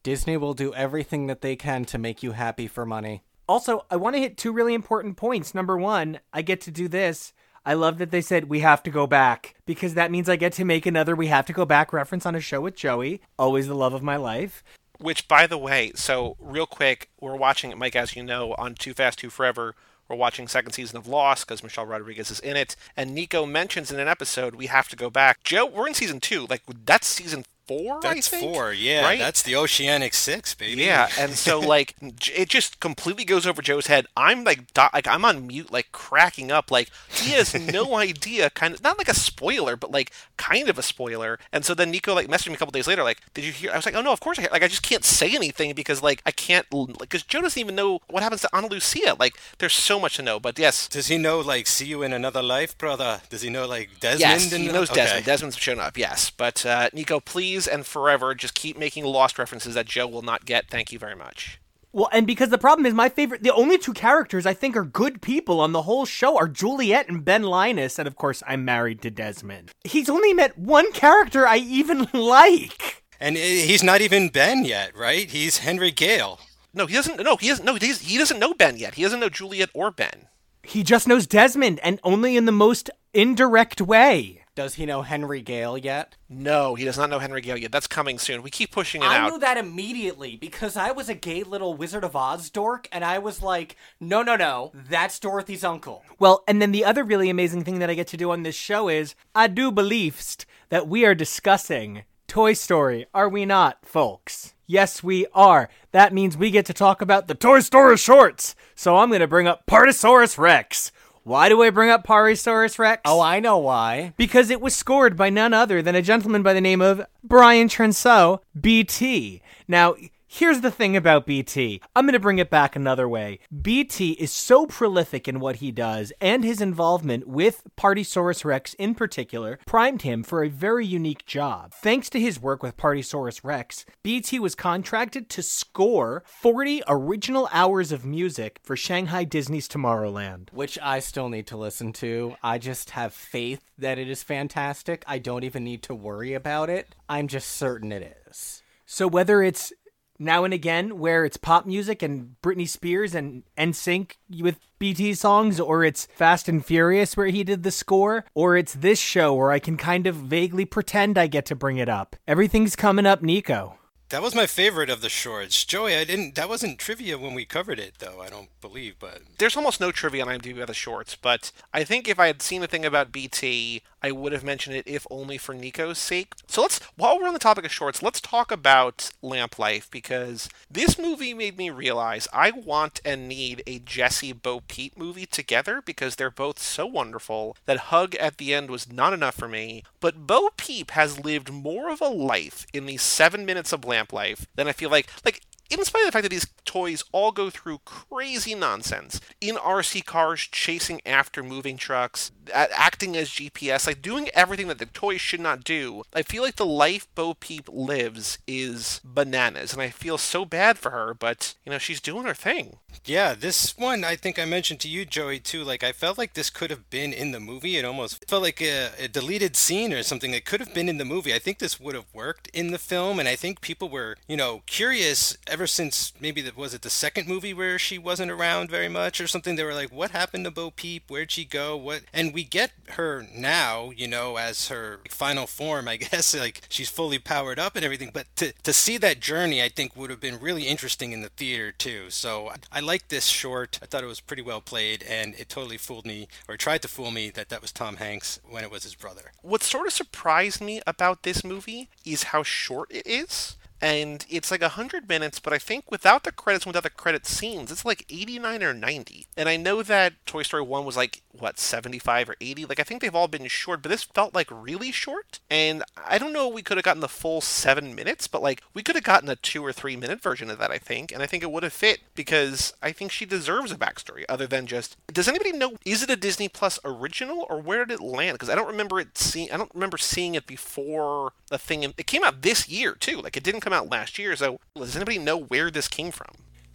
Disney will do everything that they can to make you happy for money. Also, I want to hit two really important points. Number one, I get to do this. I love that they said we have to go back because that means I get to make another we have to go back reference on a show with Joey, always the love of my life. Which, by the way, so real quick, we're watching it, Mike, as you know, on Too Fast, Too Forever. We're watching second season of Lost because Michelle Rodriguez is in it, and Nico mentions in an episode we have to go back. Joe, we're in season two. Like that's season four. That's think? four, yeah. Right? That's the Oceanic Six, baby. Yeah, <laughs> and so like it just completely goes over Joe's head. I'm like do- like I'm on mute, like cracking up. Like he has <laughs> no idea, kind of not like a spoiler, but like kind of a spoiler. And so then Nico like messaged me a couple days later, like, "Did you hear?" I was like, "Oh no, of course I hear." Like I just can't say anything because like I can't like because Joe doesn't even know what happens to Ana Lucia. Like there's so much to know. But yes. Does he know like see you in another life, brother? Does he know like Desmond? Yes, he knows okay. Desmond. Desmond's shown up, yes. But uh, Nico, please and forever, just keep making lost references that Joe will not get. Thank you very much. Well, and because the problem is my favorite, the only two characters I think are good people on the whole show are Juliet and Ben Linus, and of course I'm married to Desmond. He's only met one character I even <laughs> like. And he's not even Ben yet, right? He's Henry Gale. No, he doesn't. No, he doesn't. No, he's, he doesn't know Ben yet. He doesn't know Juliet or Ben. He just knows Desmond, and only in the most indirect way. Does he know Henry Gale yet? No, he does not know Henry Gale yet. That's coming soon. We keep pushing it I out. I knew that immediately because I was a gay little Wizard of Oz dork, and I was like, no, no, no, that's Dorothy's uncle. Well, and then the other really amazing thing that I get to do on this show is I do beliefst that we are discussing Toy Story, are we not, folks? Yes, we are. That means we get to talk about the Toy Story shorts. So I'm going to bring up Partysaurus Rex. Why do I bring up Partysaurus Rex? Oh, I know why. because it was scored by none other than a gentleman by the name of Brian Transeau, BT. Now, here's the thing about BT. I'm going to bring it back another way. BT is so prolific in what he does, and his involvement with Partysaurus Rex in particular primed him for a very unique job. Thanks to his work with Partysaurus Rex, BT was contracted to score 40 original hours of music for Shanghai Disney's Tomorrowland. Which I still need to listen to. I just have faith that it is fantastic. I don't even need to worry about it. I'm just certain it is. So whether it's now and again where it's pop music and Britney Spears and NSYNC with BT songs, or it's Fast and Furious where he did the score, or it's this show where I can kind of vaguely pretend I get to bring it up. Everything's coming up, Nico. That was my favorite of the shorts. Joey, I didn't that wasn't trivia when we covered it though, I don't believe, but There's almost no trivia on IMDb about the shorts, but I think if I had seen a thing about BT, I would have mentioned it if only for Nico's sake. So let's while we're on the topic of shorts, let's talk about Lamp Life because this movie made me realize I want and need a Jessie Bo Peep movie together because they're both so wonderful that hug at the end was not enough for me. But Bo Peep has lived more of a life in these seven minutes of Lamp Life than I feel like like in spite of the fact that these toys all go through crazy nonsense in RC cars chasing after moving trucks, acting as GPS, like doing everything that the toys should not do, I feel like the life Bo Peep lives is bananas, and I feel so bad for her, but you know she's doing her thing. Yeah, this one I think I mentioned to you, Joey, too. Like I felt like this could have been in the movie. It almost felt like a, a deleted scene or something that could have been in the movie. I think this would have worked in the film, and I think people were, you know, curious ever since maybe that was it the second movie where she wasn't around very much or something. They were like, "What happened to Bo Peep? Where'd she go? What?" And we get her now, you know, as her final form. I <laughs> guess like she's fully powered up and everything. But to to see that journey, I think would have been really interesting in the theater too. So I like this short. I thought it was pretty well played, and it totally fooled me or tried to fool me that that was Tom Hanks when it was his brother. What sort of surprised me about this movie is how short it is and it's like 100 minutes but i think without the credits without the credit scenes it's like 89 or 90 and i know that toy story 1 was like what 75 or 80 like i think they've all been short but this felt like really short. And i don't know we could have gotten the full seven minutes but like we could have gotten a two or three minute version of that i think. And i think it would have fit because i think she deserves a backstory other than just does anybody know is it a disney plus original or where did it land? Because i don't remember it seeing i don't remember seeing it before the thing it came out this year too. Like it didn't come out last year so does anybody know where this came from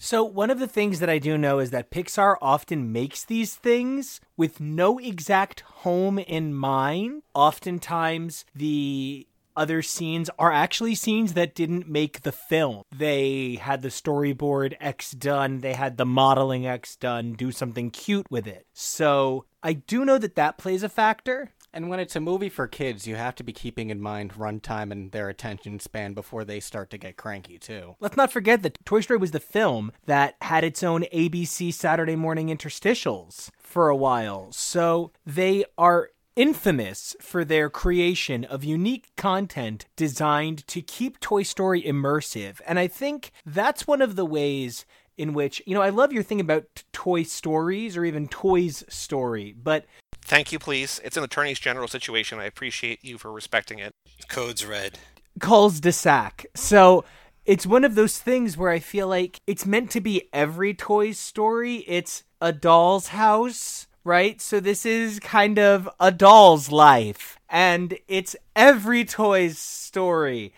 so, one of the things that I do know is that Pixar often makes these things with no exact home in mind. Oftentimes, the other scenes are actually scenes that didn't make the film. They had the storyboard X done, they had the modeling X done, do something cute with it. So, I do know that that plays a factor. And when it's a movie for kids, you have to be keeping in mind runtime and their attention span before they start to get cranky, too. Let's not forget that Toy Story was the film that had its own ABC Saturday morning interstitials for a while. So they are infamous for their creation of unique content designed to keep Toy Story immersive. And I think that's one of the ways in which, you know, I love your thing about toy stories or even Toy's Story, but Thank you, please. It's an attorney's general situation. I appreciate you for respecting it. Code's red. Calls de sac. So it's one of those things where I feel like it's meant to be every toy's story. It's a doll's house, right? So this is kind of a doll's life. And it's every toy's story.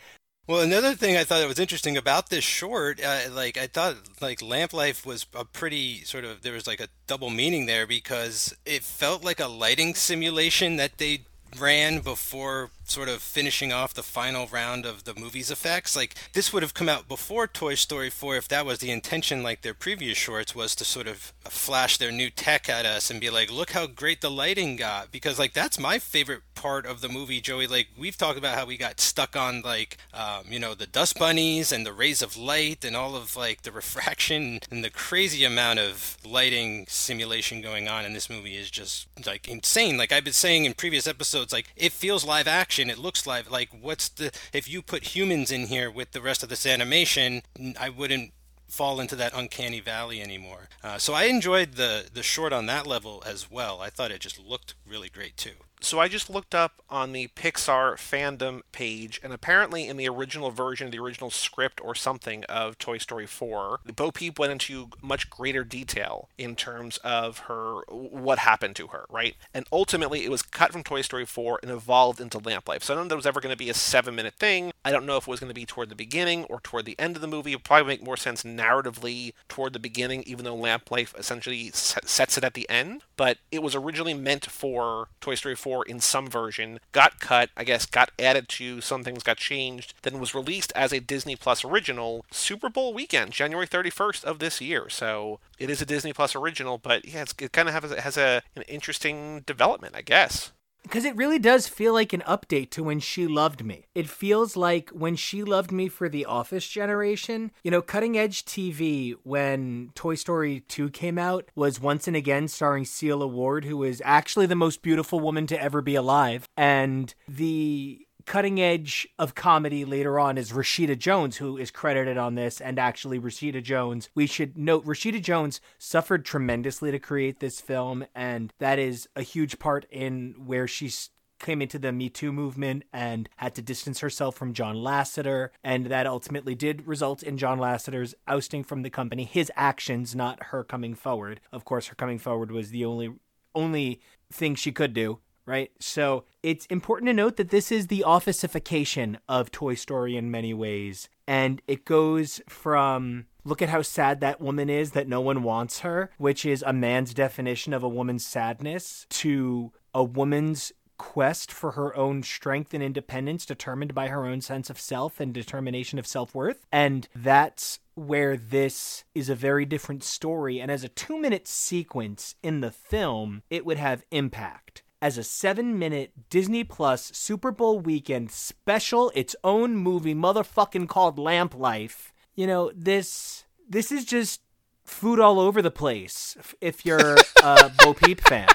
Well, another thing I thought that was interesting about this short, uh, like I thought, like Lamp Life was a pretty sort of there was like a double meaning there because it felt like a lighting simulation that they ran before sort of finishing off the final round of the movie's effects. Like this would have come out before Toy Story 4 if that was the intention like their previous shorts was to sort of flash their new tech at us and be like, "Look how great the lighting got." Because like that's my favorite part of the movie, Joey. Like we've talked about how we got stuck on like um, you know, the dust bunnies and the rays of light and all of like the <laughs> refraction and the crazy amount of lighting simulation going on in this movie is just like insane. Like I've been saying in previous episodes, like it feels live action action. It looks like like what's the if you put humans in here with the rest of this animation, I wouldn't fall into that uncanny valley anymore. Uh, so I enjoyed the the short on that level as well. I thought it just looked really great too. So I just looked up on the Pixar fandom page, and apparently in the original version, the original script or something of Toy Story 4, Bo Peep went into much greater detail in terms of her what happened to her, right? And ultimately, it was cut from Toy Story 4 and evolved into Lamp Life. So I don't know if there was ever going to be a seven-minute thing. I don't know if it was going to be toward the beginning or toward the end of the movie. It probably make more sense narratively toward the beginning, even though Lamp Life essentially sets it at the end. But it was originally meant for Toy Story 4 in some version, got cut, I guess, got added to, some things got changed, then was released as a Disney Plus original Super Bowl weekend, January 31st of this year. So it is a Disney Plus original, but yeah, it kind of has, has a, an interesting development, I guess. Because it really does feel like an update to when she loved me. It feels like when she loved me for the Office generation, you know, cutting edge TV when Toy Story 2 came out was once and again starring Sela Ward, who is actually the most beautiful woman to ever be alive. And the cutting edge of comedy later on is Rashida Jones, who is credited on this, and actually Rashida Jones. We should note Rashida Jones suffered tremendously to create this film, and that is a huge part in where she's came into the Me Too movement and had to distance herself from John Lasseter, and that ultimately did result in John Lasseter's ousting from the company. His actions, not her coming forward. Of course, her coming forward was the only only thing she could do right? So it's important to note that this is the officification of Toy Story in many ways. And it goes from look at how sad that woman is that no one wants her, which is a man's definition of a woman's sadness, to a woman's quest for her own strength and independence determined by her own sense of self and determination of self-worth and that's where this is a very different story and as a 2 minute sequence in the film it would have impact as a seven minute Disney Plus Super Bowl weekend special, its own movie, motherfucking called Lamp Life. You know, this this is just food all over the place if you're a <laughs> Bo Peep fan.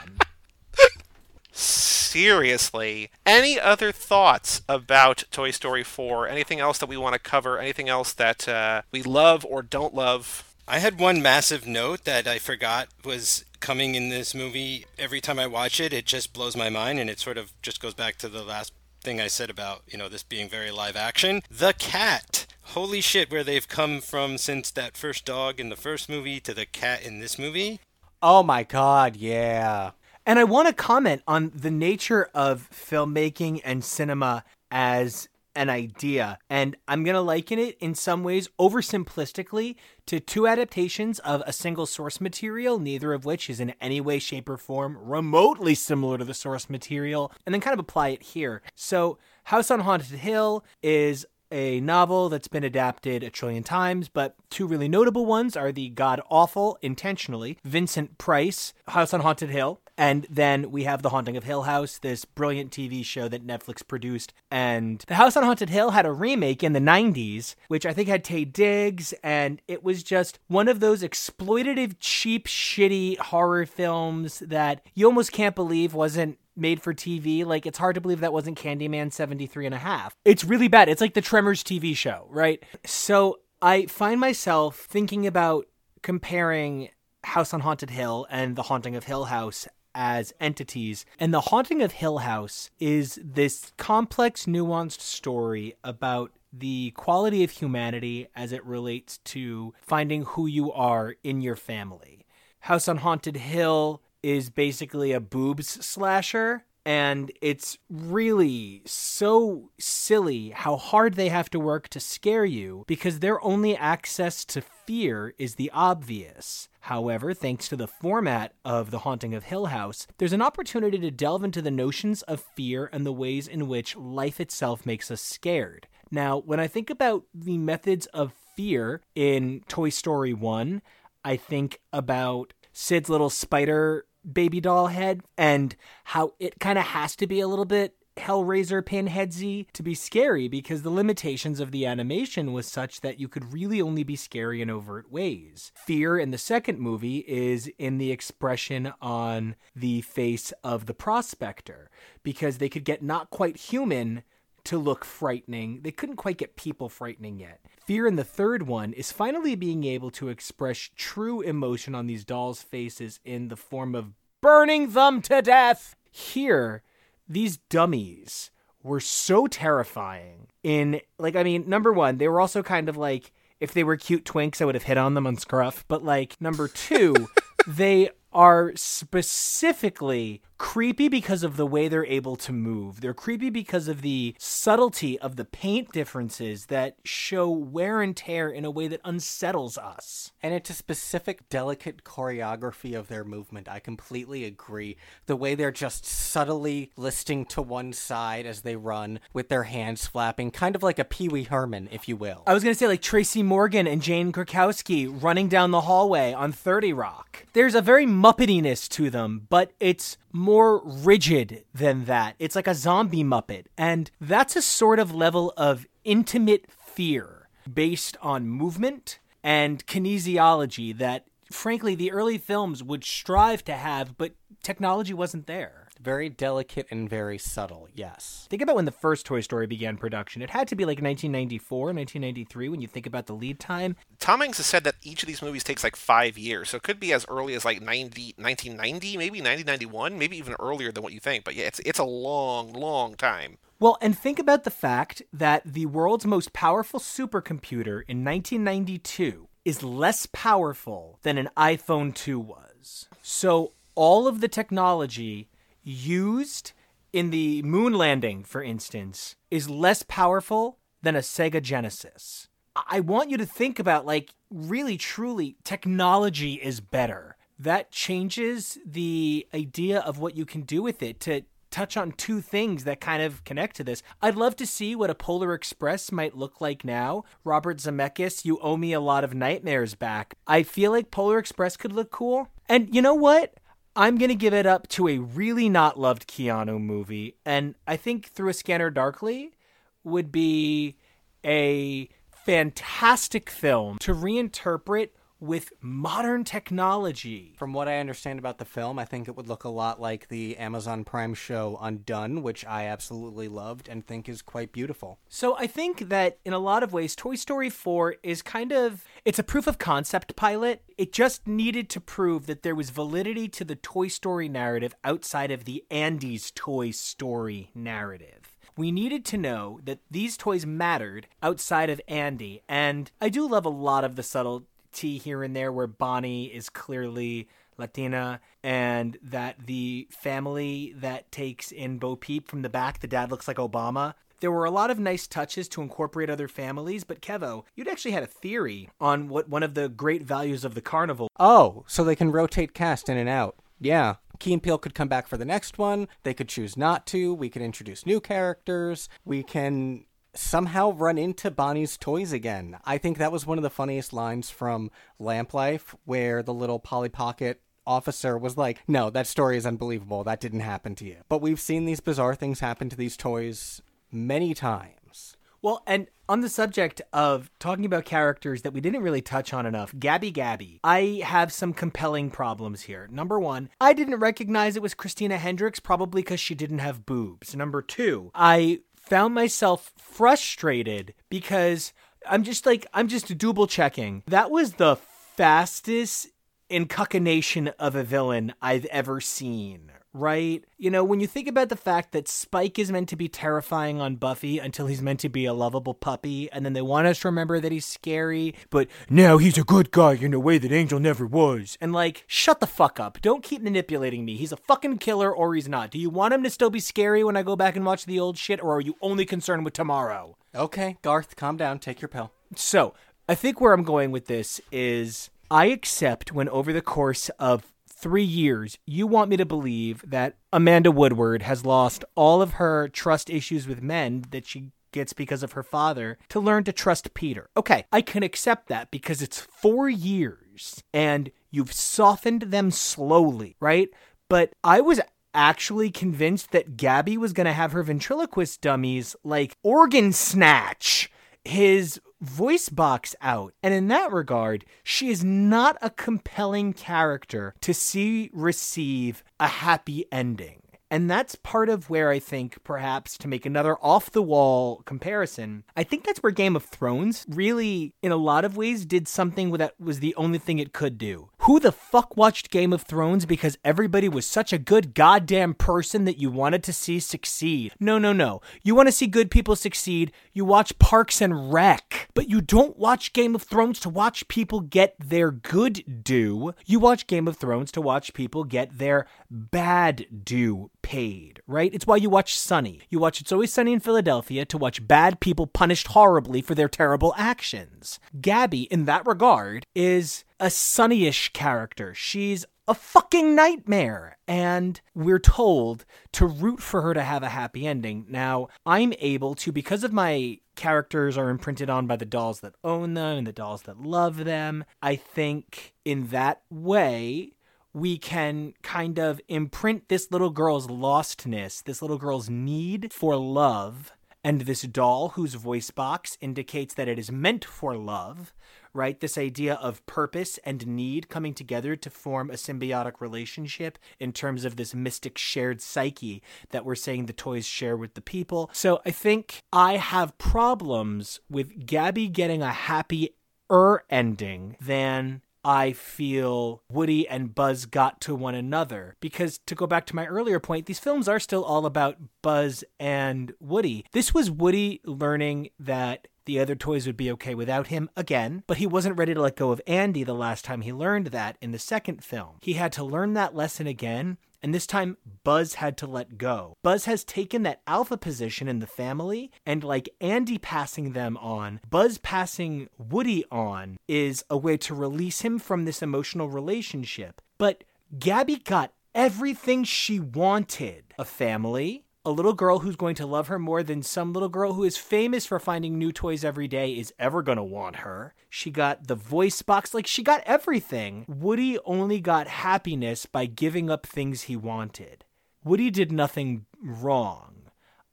Seriously. Any other thoughts about Toy Story 4? Anything else that we want to cover? Anything else that uh, we love or don't love? I had one massive note that I forgot was coming in this movie. Every time I watch it, it just blows my mind, and it sort of just goes back to the last thing I said about, you know, this being very live action. The cat. Holy shit, where they've come from since that first dog in the first movie to the cat in this movie. Oh my god, yeah. And I want to comment on the nature of filmmaking and cinema as an idea. And I'm going to liken it in some ways oversimplistically to two adaptations of a single source material, neither of which is in any way, shape, or form remotely similar to the source material, and then kind of apply it here. So, House on Haunted Hill is a novel that's been adapted a trillion times, but two really notable ones are the god awful, intentionally, Vincent Price, House on Haunted Hill, and then we have The Haunting of Hill House, this brilliant TV show that Netflix produced. And The House on Haunted Hill had a remake in the 90s, which I think had Taye Diggs, and it was just one of those exploitative, cheap, shitty horror films that you almost can't believe wasn't made for TV. Like, it's hard to believe that wasn't Candyman 73 and a half. It's really bad. It's like the Tremors TV show, right? So I find myself thinking about comparing House on Haunted Hill and The Haunting of Hill House as entities. And The Haunting of Hill House is this complex, nuanced story about the quality of humanity as it relates to finding who you are in your family. House on Haunted Hill is basically a boobs slasher and it's really so silly how hard they have to work to scare you because their only access to fear is the obvious. However, thanks to the format of The Haunting of Hill House, there's an opportunity to delve into the notions of fear and the ways in which life itself makes us scared. Now, when I think about the methods of fear in Toy Story 1, I think about Sid's little spider baby doll head and how it kind of has to be a little bit Hellraiser pinheadsy to be scary because the limitations of the animation was such that you could really only be scary in overt ways. Fear in the second movie is in the expression on the face of the prospector because they could get not quite human to look frightening. They couldn't quite get people frightening yet. Fear in the third one is finally being able to express true emotion on these dolls' faces in the form of burning them to death. Here, these dummies were so terrifying. In, like, I mean, number one, they were also kind of like, if they were cute twinks, I would have hit on them on Scruff. But, like, number two, <laughs> they are specifically creepy because of the way they're able to move. They're creepy because of the subtlety of the paint differences that show wear and tear in a way that unsettles us. And it's a specific, delicate choreography of their movement. I completely agree. The way they're just subtly listing to one side as they run with their hands flapping, kind of like a Pee Wee Herman, if you will. I was going to say, like Tracy Morgan and Jane Krakowski running down the hallway on 30 Rock. There's a very Muppetiness to them, but it's more rigid than that. It's like a zombie Muppet. And that's a sort of level of intimate fear based on movement and kinesiology that, frankly, the early films would strive to have, but technology wasn't there. Very delicate and very subtle, yes. Think about when the first Toy Story began production. It had to be like 1994, 1993 when you think about the lead time. Tom Hanks has said that each of these movies takes like five years, so it could be as early as like 90, 1990, maybe 1991, maybe even earlier than what you think. But yeah, it's it's a long, long time. Well, and think about the fact that the world's most powerful supercomputer in 1992 is less powerful than an iPhone 2 was. So all of the technology used in the moon landing, for instance, is less powerful than a Sega Genesis. I want you to think about, like, really, truly, technology is better. That changes the idea of what you can do with it to touch on two things that kind of connect to this. I'd love to see what a Polar Express might look like now. Robert Zemeckis, you owe me a lot of nightmares back. I feel like Polar Express could look cool. And you know what? I'm going to give it up to a really not loved Keanu movie. And I think Through a Scanner Darkly would be a fantastic film to reinterpret with modern technology. From what I understand about the film, I think it would look a lot like the Amazon Prime show Undone, which I absolutely loved and think is quite beautiful. So I think that in a lot of ways Toy Story 4 is kind of it's a proof of concept pilot. It just needed to prove that there was validity to the Toy Story narrative outside of the Andy's Toy Story narrative we needed to know that these toys mattered outside of Andy. And I do love a lot of the subtle tea here and there where Bonnie is clearly Latina and that the family that takes in Bo Peep from the back, the dad looks like Obama. There were a lot of nice touches to incorporate other families, but Kevo, you'd actually had a theory on what one of the great values of the carnival. Oh, so they can rotate cast in and out. Yeah. Keanu could come back for the next one. They could choose not to. We could introduce new characters. We can somehow run into Bonnie's toys again. I think that was one of the funniest lines from Lamp Life, where the little Polly Pocket officer was like, No, that story is unbelievable. That didn't happen to you. But we've seen these bizarre things happen to these toys many times. Well, and on the subject of talking about characters that we didn't really touch on enough, Gabby Gabby, I have some compelling problems here. Number one, I didn't recognize it was Christina Hendricks, probably because she didn't have boobs. Number two, I found myself frustrated because I'm just like, I'm just double checking. That was the fastest incuccination of a villain I've ever seen, right? You know, when you think about the fact that Spike is meant to be terrifying on Buffy until he's meant to be a lovable puppy, and then they want us to remember that he's scary, but now he's a good guy in a way that Angel never was. And like, shut the fuck up. Don't keep manipulating me. He's a fucking killer or he's not. Do you want him to still be scary when I go back and watch the old shit, or are you only concerned with tomorrow? Okay, Garth, calm down. Take your pill. So, I think where I'm going with this is I accept when over the course of three years, you want me to believe that Amanda Woodward has lost all of her trust issues with men that she gets because of her father to learn to trust Peter. Okay, I can accept that because it's four years and you've softened them slowly, right? But I was actually convinced that Gabby was going to have her ventriloquist dummies like organ snatch his voice box out. And in that regard, she is not a compelling character to see receive a happy ending. And that's part of where I think, perhaps, to make another off the wall comparison, I think that's where Game of Thrones really, in a lot of ways, did something that was the only thing it could do. Who the fuck watched Game of Thrones because everybody was such a good goddamn person that you wanted to see succeed? No, no, no. You want to see good people succeed, you watch Parks and Rec. But you don't watch Game of Thrones to watch people get their good due. You watch Game of Thrones to watch people get their bad due paid, right? It's why you watch Sunny. You watch It's Always Sunny in Philadelphia to watch bad people punished horribly for their terrible actions. Gabby, in that regard, is a Sunnyish character. She's a fucking nightmare. And we're told to root for her to have a happy ending. Now, I'm able to, because of my characters are imprinted on by the dolls that own them and the dolls that love them, I think in that way, we can kind of imprint this little girl's lostness, this little girl's need for love, and this doll whose voice box indicates that it is meant for love, right? This idea of purpose and need coming together to form a symbiotic relationship in terms of this mystic shared psyche that we're saying the toys share with the people. So I think I have problems with Gabby getting a happy er ending than I feel Woody and Buzz got to one another. Because to go back to my earlier point, these films are still all about Buzz and Woody. This was Woody learning that the other toys would be okay without him again, but he wasn't ready to let go of Andy the last time he learned that in the second film. He had to learn that lesson again, and this time Buzz had to let go. Buzz has taken that alpha position in the family, and like Andy passing them on, Buzz passing Woody on is a way to release him from this emotional relationship. But Gabby got everything she wanted a family, a little girl who's going to love her more than some little girl who is famous for finding new toys every day is ever going to want her. She got the voice box, like she got everything. Woody only got happiness by giving up things he wanted. Woody did nothing wrong.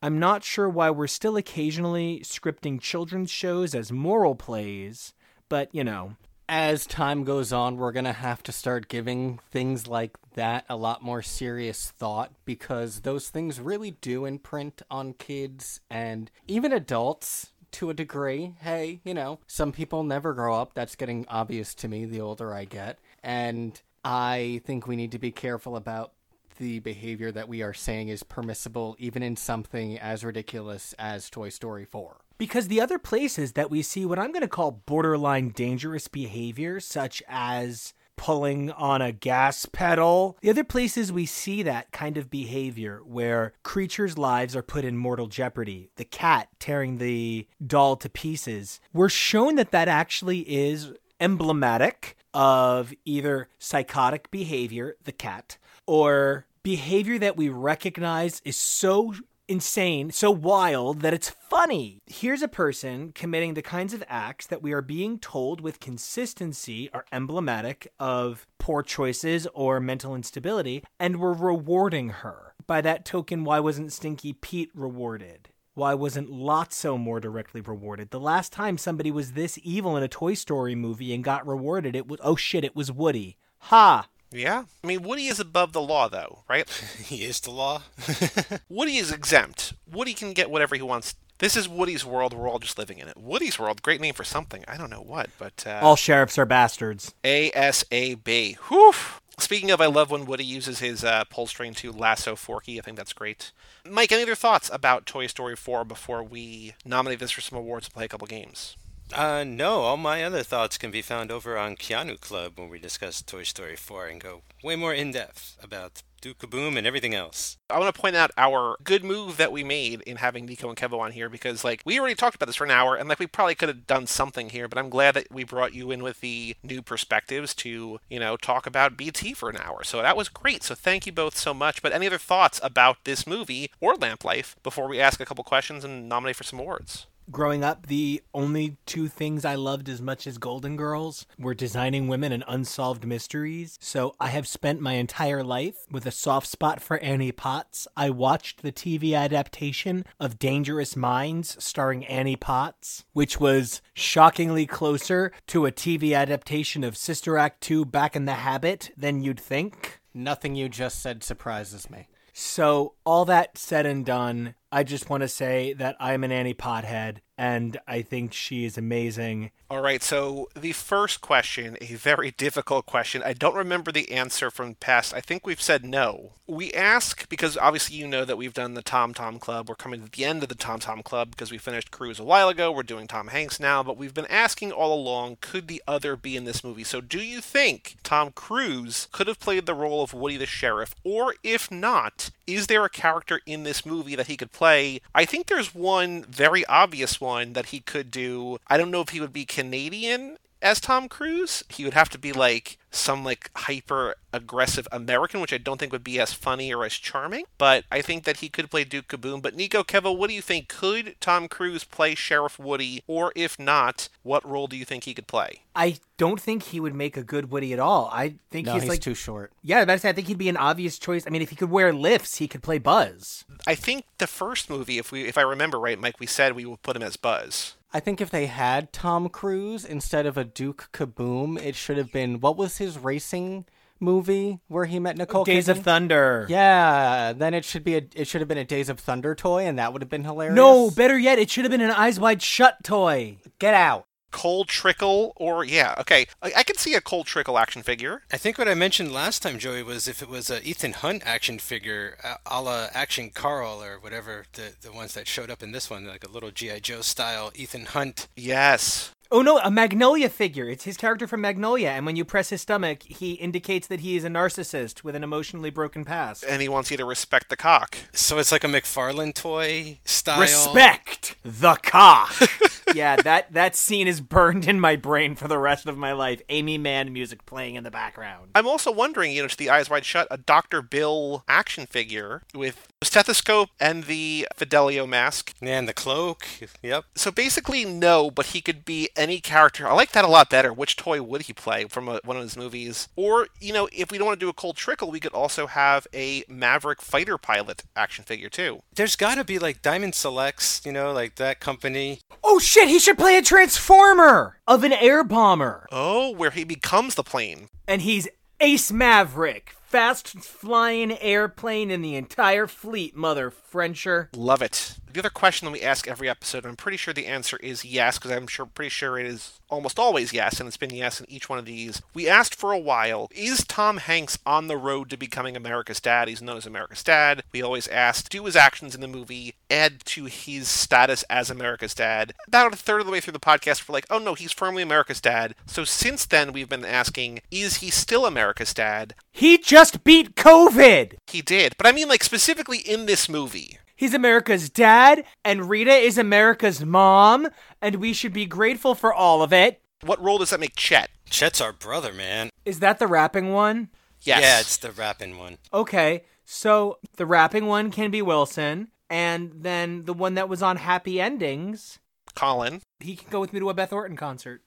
I'm not sure why we're still occasionally scripting children's shows as moral plays, but you know, as time goes on, we're going to have to start giving things like that a lot more serious thought because those things really do imprint on kids and even adults to a degree. Hey, you know, some people never grow up. That's getting obvious to me the older I get. And I think we need to be careful about the behavior that we are saying is permissible, even in something as ridiculous as Toy Story 4. Because the other places that we see what I'm going to call borderline dangerous behavior, such as pulling on a gas pedal, the other places we see that kind of behavior where creatures' lives are put in mortal jeopardy, the cat tearing the doll to pieces, we're shown that that actually is emblematic of either psychotic behavior, the cat, or behavior that we recognize is so insane, so wild that it's funny. Here's a person committing the kinds of acts that we are being told with consistency are emblematic of poor choices or mental instability, and we're rewarding her. By that token, why wasn't Stinky Pete rewarded? Why wasn't Lotso more directly rewarded? The last time somebody was this evil in a Toy Story movie and got rewarded, it was oh shit, it was Woody. Ha! Yeah. I mean, Woody is above the law, though, right? <laughs> he is the law. <laughs> Woody is exempt. Woody can get whatever he wants. This is Woody's world. We're all just living in it. Woody's world, great name for something. I don't know what, but. Uh, all sheriffs are bastards. ASAB. Whew. Speaking of, I love when Woody uses his uh, pull string to lasso Forky. I think that's great. Mike, any other thoughts about Toy Story 4 before we nominate this for some awards and play a couple games? Uh, no, all my other thoughts can be found over on Keanu Club when we discuss Toy Story 4 and go way more in depth about Duke Kaboom and everything else. I want to point out our good move that we made in having Nico and Kevo on here because, like, we already talked about this for an hour and, like, we probably could have done something here, but I'm glad that we brought you in with the new perspectives to, you know, talk about BT for an hour. So that was great. So thank you both so much. But any other thoughts about this movie or Lamp Life before we ask a couple questions and nominate for some awards? Growing up, the only two things I loved as much as Golden Girls were designing women and unsolved mysteries. So I have spent my entire life with a soft spot for Annie Potts. I watched the TV adaptation of Dangerous Minds starring Annie Potts, which was shockingly closer to a TV adaptation of Sister Act 2 Back in the Habit than you'd think. Nothing you just said surprises me. So, all that said and done, I just want to say that I'm an Annie Pothead and I think she is amazing. All right, so the first question, a very difficult question. I don't remember the answer from past. I think we've said no. We ask because obviously you know that we've done the Tom Tom Club. We're coming to the end of the Tom Tom Club because we finished Cruise a while ago. We're doing Tom Hanks now, but we've been asking all along could the other be in this movie? So do you think Tom Cruise could have played the role of Woody the Sheriff? Or if not, is there a character in this movie that he could play? I think there's one very obvious one that he could do. I don't know if he would be Canadian as Tom Cruise. He would have to be like some like hyper aggressive American, which I don't think would be as funny or as charming. But I think that he could play Duke Kaboom. But Nico, Kevo, what do you think? Could Tom Cruise play Sheriff Woody? Or if not, what role do you think he could play? I don't think he would make a good Woody at all. I think No, he's, he's, like too short. Yeah, that's I think he'd be an obvious choice. I mean, if he could wear lifts, he could play Buzz. I think the first movie, if we if I remember right, Mike, we said we would put him as Buzz. I think if they had Tom Cruise instead of a Duke Kaboom, it should have been what was his racing movie where he met Nicole Days of Thunder. Yeah, then it should be a it should have been a Days of Thunder toy, and that would have been hilarious. No, better yet, it should have been an Eyes Wide Shut toy. get out. Cole Trickle, or yeah, okay, I, I can see a Cole Trickle action figure. I think what I mentioned last time, Joey, was if it was a Ethan Hunt action figure, uh, a la Action Carl or whatever the the ones that showed up in this one, like a little GI Joe style Ethan Hunt. Yes, Oh no, a Magnolia figure. It's his character from Magnolia, and when you press his stomach, he indicates that he is a narcissist with an emotionally broken past. and he wants you to respect the cock. So it's like a McFarlane toy style. Respect the cock. <laughs> yeah, that that scene is burned in my brain for the rest of my life. Aimee Mann music playing in the background. I'm also wondering, you know, to the eyes wide shut, a Dr. Bill action figure with a stethoscope and the Fidelio mask. And the cloak. Yep. So basically, no, but he could be any character. I like that a lot better. Which toy would he play from a, one of his movies? Or, you know, if we don't want to do a Cole Trickle, we could also have a Maverick fighter pilot action figure, too. There's got to be like Diamond Selects, you know, like that company. Oh shit, he should play a transformer of an air bomber. Oh, where he becomes the plane. And he's Ace Maverick, fast flying airplane in the entire fleet, mother Frencher. Love it. The other question that we ask every episode, I'm pretty sure the answer is yes, because I'm sure pretty sure it is almost always yes, and it's been yes in each one of these. We asked for a while, is Tom Hanks on the road to becoming America's dad? He's known as America's dad. We always asked, do his actions in the movie add to his status as America's dad? About a third of the way through the podcast, we're like, oh no, he's firmly America's dad. So since then, we've been asking, is he still America's dad? He just beat COVID. He did, but I mean like specifically in this movie. He's America's dad, and Rita is America's mom, and we should be grateful for all of it. What role does that make Chet? Chet's our brother, man. Is that the rapping one? Yes. Yeah, it's the rapping one. Okay, so the rapping one can be Wilson, and then the one that was on Happy Endings, Colin. he can go with me to a Beth Orton concert.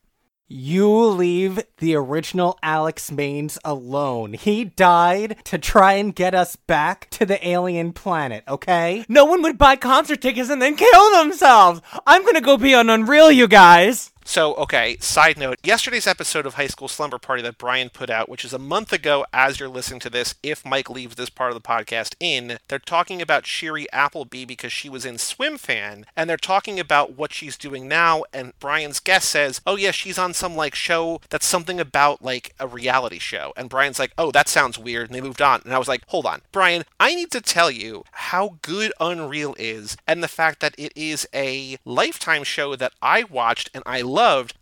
You leave the original Alex Maines alone. He died to try and get us back to the alien planet, okay? No one would buy concert tickets and then kill themselves. I'm gonna go be on Unreal, you guys. So, okay, side note yesterday's episode of High School Slumber Party that Brian put out, which is a month ago as you're listening to this, if Mike leaves this part of the podcast in, they're talking about Shiri Appleby because she was in Swimfan, and they're talking about what she's doing now. And Brian's guest says, Oh, yeah, she's on some like show that's something about like a reality show. And Brian's like, Oh, that sounds weird. And they moved on. And I was like, Hold on, Brian, I need to tell you how good Unreal is and the fact that it is a lifetime show that I watched and I.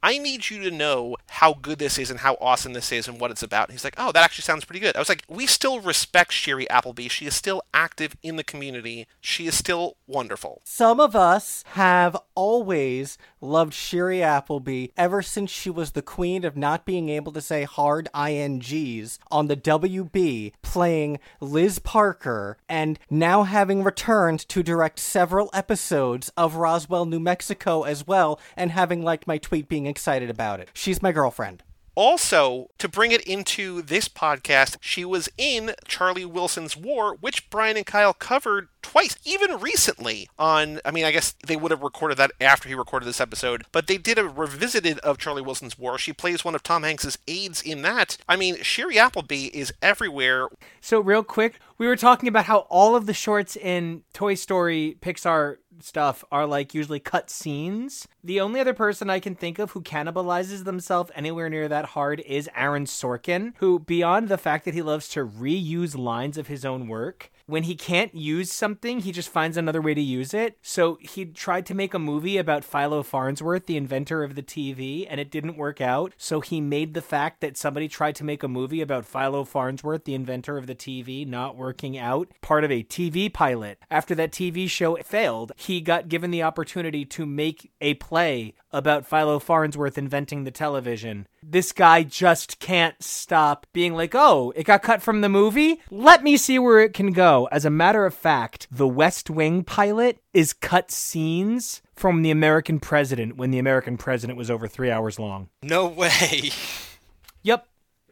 I need you to know how good this is and how awesome this is and what it's about. And he's like, Oh, that actually sounds pretty good. I was like, We still respect Shiri Appleby. She is still active in the community. She is still wonderful. Some of us have always loved Shiri Appleby ever since she was the queen of not being able to say hard INGs on the WB, playing Liz Parker, and now having returned to direct several episodes of Roswell, New Mexico as well, and having liked my tweet being excited about it. She's my girlfriend. Also, to bring it into this podcast, she was in Charlie Wilson's War, which Brian and Kyle covered twice, even recently on, I mean, I guess they would have recorded that after he recorded this episode, but they did a revisited of Charlie Wilson's War. She plays one of Tom Hanks's aides in that. I mean, Shiri Appleby is everywhere. So, real quick, we were talking about how all of the shorts in Toy Story Pixar stuff are like usually cut scenes. The only other person I can think of who cannibalizes themselves anywhere near that hard is Aaron Sorkin, who, beyond the fact that he loves to reuse lines of his own work, when he can't use something, he just finds another way to use it. So he tried to make a movie about Philo Farnsworth, the inventor of the TV, and it didn't work out. So he made the fact that somebody tried to make a movie about Philo Farnsworth, the inventor of the TV, not working out, part of a TV pilot. After that TV show failed, he got given the opportunity to make a play about Philo Farnsworth inventing the television. This guy just can't stop being like, oh, it got cut from the movie? Let me see where it can go. As a matter of fact, the West Wing pilot is cut scenes from the American president when the American president was over three hours long. No way. <laughs>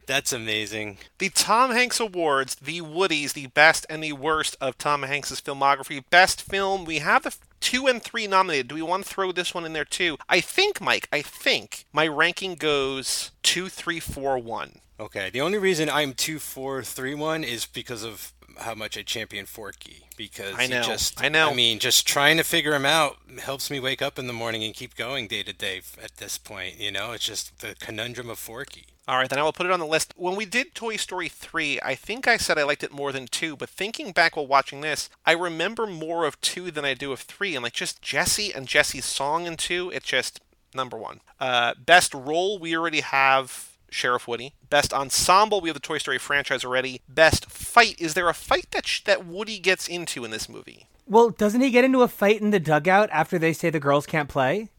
That's amazing. The Tom Hanks Awards, the Woodies, the best and the worst of Tom Hanks's filmography. Best film, we have the f- two and three nominated. Do we want to throw this one in there too? I think, Mike, I think my ranking goes two, three, four, one. Okay. The only reason I'm two four three one is because of how much I champion Forky. Because I know, just I know. I mean, just trying to figure him out helps me wake up in the morning and keep going day to day at this point. You know, it's just the conundrum of Forky. All right, then I will put it on the list. When we did Toy Story 3, I think I said I liked it more than 2, but thinking back while watching this, I remember more of 2 than I do of 3. And like just Jessie and Jessie's song in 2, it's just number 1. Uh, best role, we already have Sheriff Woody. Best ensemble, we have the Toy Story franchise already. Best fight, is there a fight that sh- that Woody gets into in this movie? Well, doesn't he get into a fight in the dugout after they say the girls can't play?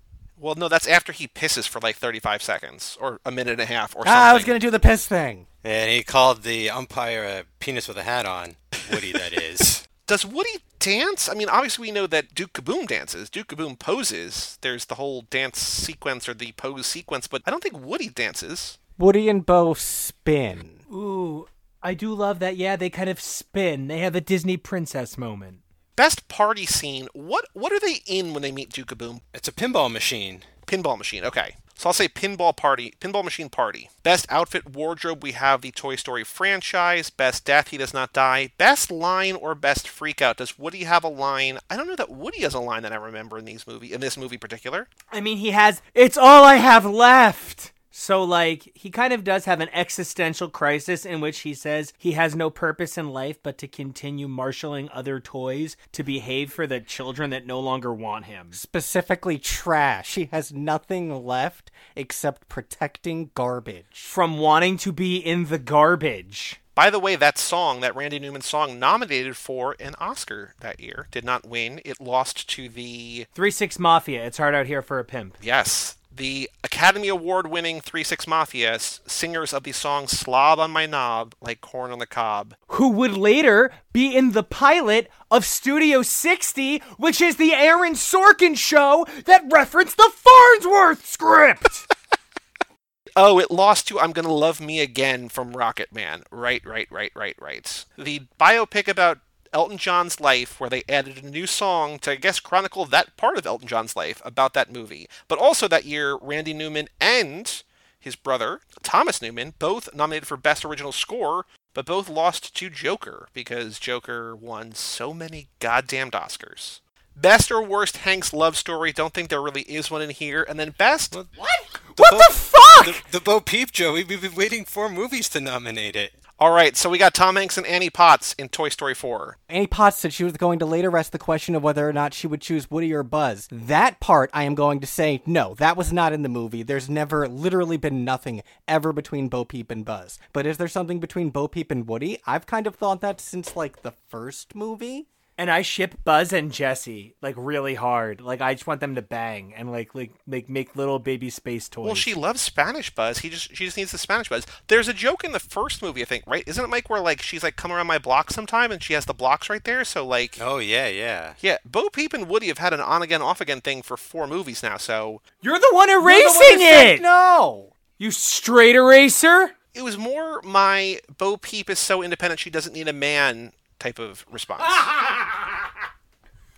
Well, no, that's after he pisses for like 35 seconds or a minute and a half or something. Ah, I was gonna do the piss thing. And he called the umpire a penis with a hat on. Woody, that <laughs> is. Does Woody dance? I mean, obviously we know that Duke Kaboom dances. Duke Kaboom poses. There's the whole dance sequence or the pose sequence, but I don't think Woody dances. Woody and Bo spin. Ooh, I do love that. Yeah, they kind of spin. They have a Disney princess moment. Best party scene. What what are they in when they meet Duke Kaboom? It's a pinball machine. Pinball machine. Okay. So I'll say pinball party, pinball machine party. Best outfit wardrobe, we have the Toy Story franchise. Best death, he does not die. Best line or best freak out. Does Woody have a line? I don't know that Woody has a line that I remember in these movie in this movie particular. I mean, he has. It's all I have left. So, like, he kind of does have an existential crisis in which he says he has no purpose in life but to continue marshaling other toys to behave for the children that no longer want him. Specifically, trash. He has nothing left except protecting garbage. From wanting to be in the garbage. By the way, that song, that Randy Newman song, nominated for an Oscar that year, did not win. It lost to the 3 6 Mafia. It's hard out here for a pimp. yes, the Academy Award winning 3 6 Mafia singers of the song Slob on My Knob, like corn on the cob. Who would later be in the pilot of Studio 60, which is the Aaron Sorkin show that referenced the Farnsworth script. <laughs> Oh, it lost to I'm Gonna Love Me Again from Rocketman. Right, right, right, right, right. The biopic about Elton John's life, where they added a new song to, I guess, chronicle that part of Elton John's life about that movie. But also that year, Randy Newman and his brother, Thomas Newman, both nominated for Best Original Score, but both lost to Joker because Joker won so many goddamned Oscars. Best or worst Hank's love story? Don't think there really is one in here. And then best. What? what the fuck? The, the Bo Peep Joey. We've been waiting for movies to nominate it. All right, so we got Tom Hanks and Annie Potts in Toy Story 4. Annie Potts said she was going to later rest the question of whether or not she would choose Woody or Buzz. That part, I am going to say, no, that was not in the movie. There's never, literally been nothing ever between Bo Peep and Buzz. But is there something between Bo Peep and Woody? I've kind of thought that since, like, the first movie. And I ship Buzz and Jessie like really hard. Like I just want them to bang and like like make make little baby space toys. Well, she loves Spanish Buzz. He just she just needs the Spanish Buzz. There's a joke in the first movie, I think, right? Isn't it Mike where like she's like come around my block sometime and she has the blocks right there? So like Oh yeah, yeah. yeah, Bo Peep and Woody have had an on again off again thing for four movies now. So You're the one You're the one erasing that said it. No. You straight eraser. it was more my Bo Peep is so independent she doesn't need a man type of response. <laughs>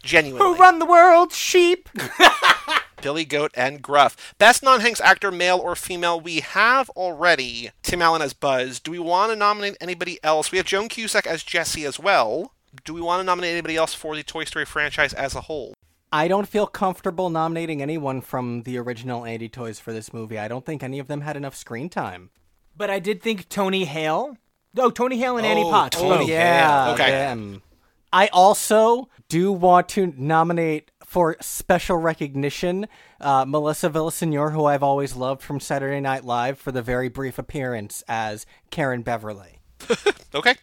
Genuinely. Who run the world? Sheep. <laughs> Billy Goat and Gruff. Best non Hanks actor, male or female, we have already Tim Allen as Buzz. Do we want to nominate anybody else? We have Joan Cusack as Jessie as well. Do we want to nominate anybody else for the Toy Story franchise as a whole? I don't feel comfortable nominating anyone from the original Andy Toys for this movie. I don't think any of them had enough screen time. But I did think Tony Hale. Oh, Tony Hale and Annie Oh, Potts. Tony both. yeah, Okay. them. I also do want to nominate for special recognition uh, Melissa Villasenor, who I've always loved from Saturday Night Live, for the very brief appearance as Karen Beverly. <laughs> Okay,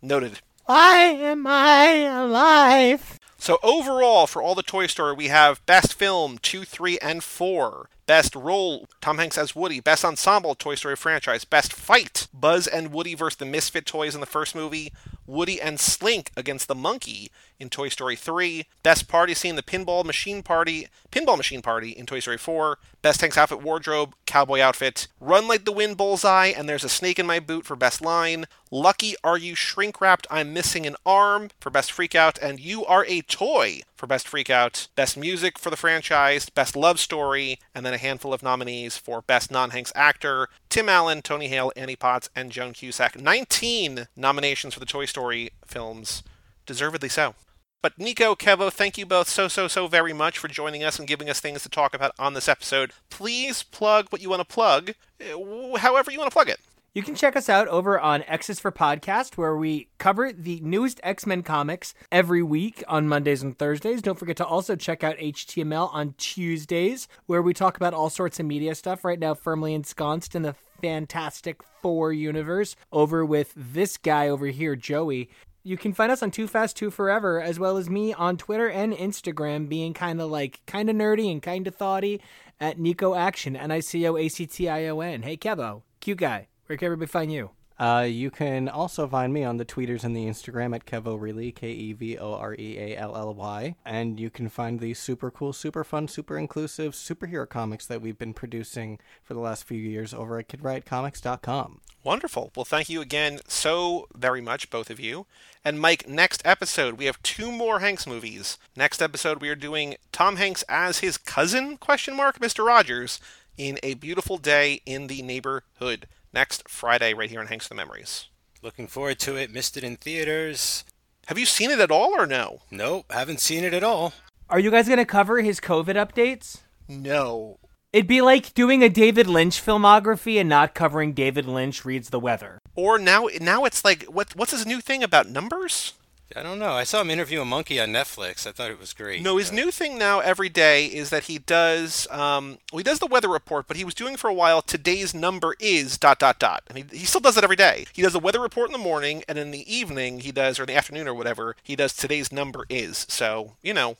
noted. Why am I alive? So overall, for all the Toy Story, we have Best Film 2, 3, and 4. Best Role, Tom Hanks as Woody. Best Ensemble, Toy Story franchise. Best Fight, Buzz and Woody versus the Misfit Toys in the first movie. Woody and Slink against the Monkey in Toy Story 3. Best Party Scene, the Pinball Machine Party, Pinball Machine Party in Toy Story 4. Best Hanks Outfit Wardrobe, Cowboy Outfit. Run Like the Wind Bullseye, and There's a Snake in My Boot for Best Line. Lucky Are You Shrink Wrapped, I'm Missing an Arm for Best Freakout, and You Are a Toy for Best Freakout. Best Music for the franchise, Best Love Story, and then a handful of nominees for Best Non Hanks Actor Tim Allen, Tony Hale, Annie Potts, and Joan Cusack. 19 nominations for the Toy Story films. Deservedly so. But Nico, Kevo, thank you both so, so, so very much for joining us and giving us things to talk about on this episode. Please plug what you want to plug, uh, however you want to plug it. You can check us out over on X's for Podcast, where we cover the newest X Men comics every week on Mondays and Thursdays. Don't forget to also check out HTML on Tuesdays, where we talk about all sorts of media stuff. Right now, firmly ensconced in the Fantastic Four universe, over with this guy over here, Joey. You can find us on Too Fast Too Forever, as well as me on Twitter and Instagram, being kind of like kind of nerdy and kind of thoughty at Nico Action, N I C O A C T I O N. Hey, Kevo, cute guy. Where can everybody find you? Uh, you can also find me on the tweeters and the Instagram at Kevoreally, K E V O R E A L L Y. And you can find these super cool, super fun, super inclusive superhero comics that we've been producing for the last few years over at KidRiotComics.com. Wonderful. Well, thank you again so very much, both of you. And Mike, next episode we have two more Hanks movies. Next episode we are doing Tom Hanks as his cousin? Question mark, Mr. Rogers, in A Beautiful Day in the Neighborhood next Friday right here on Hanks the Memories. Looking forward to it. Missed it in theaters. Have you seen it at all or no? Nope, haven't seen it at all. Are you guys going to cover his COVID updates? No. It'd be like doing a David Lynch filmography and not covering David Lynch reads the weather. Or now now it's like what what's his new thing about numbers? I don't know. I saw him interview a monkey on Netflix. I thought it was great. No, his new thing now every day is that he does um, well, he does the weather report, but he was doing for a while today's number is dot dot dot. I mean, he still does it every day. He does the weather report in the morning, and in the evening he does, or in the afternoon or whatever, he does today's number is. So you know,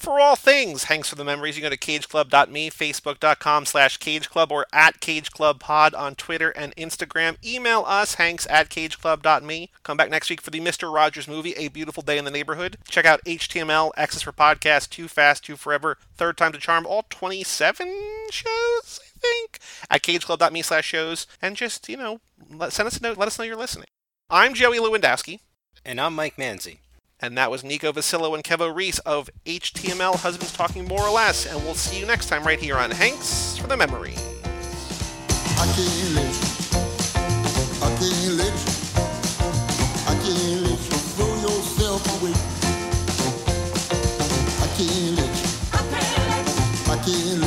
for all things Hanks for the Memories, you go to cageclub.me, facebook.com slash cageclub, or at cageclubpod on Twitter and Instagram. Email us, hanks at cageclub.me. Come back next week for the Mr. Rogers movie, A Beautiful Day in the Neighborhood. Check out HTML, Access for Podcast, Too Fast, Too Forever, Third Time to Charm, all 27 shows, I think, at cageclub.me slash shows. And just, you know, send us a note, let us know you're listening. I'm Joey Lewandowski. And I'm Mike Manzi. And that was Nico Vasillo and Kevo Reese of HTML Husbands Talking More or Less. And we'll see you next time right here on Hanks for the Memory. I can't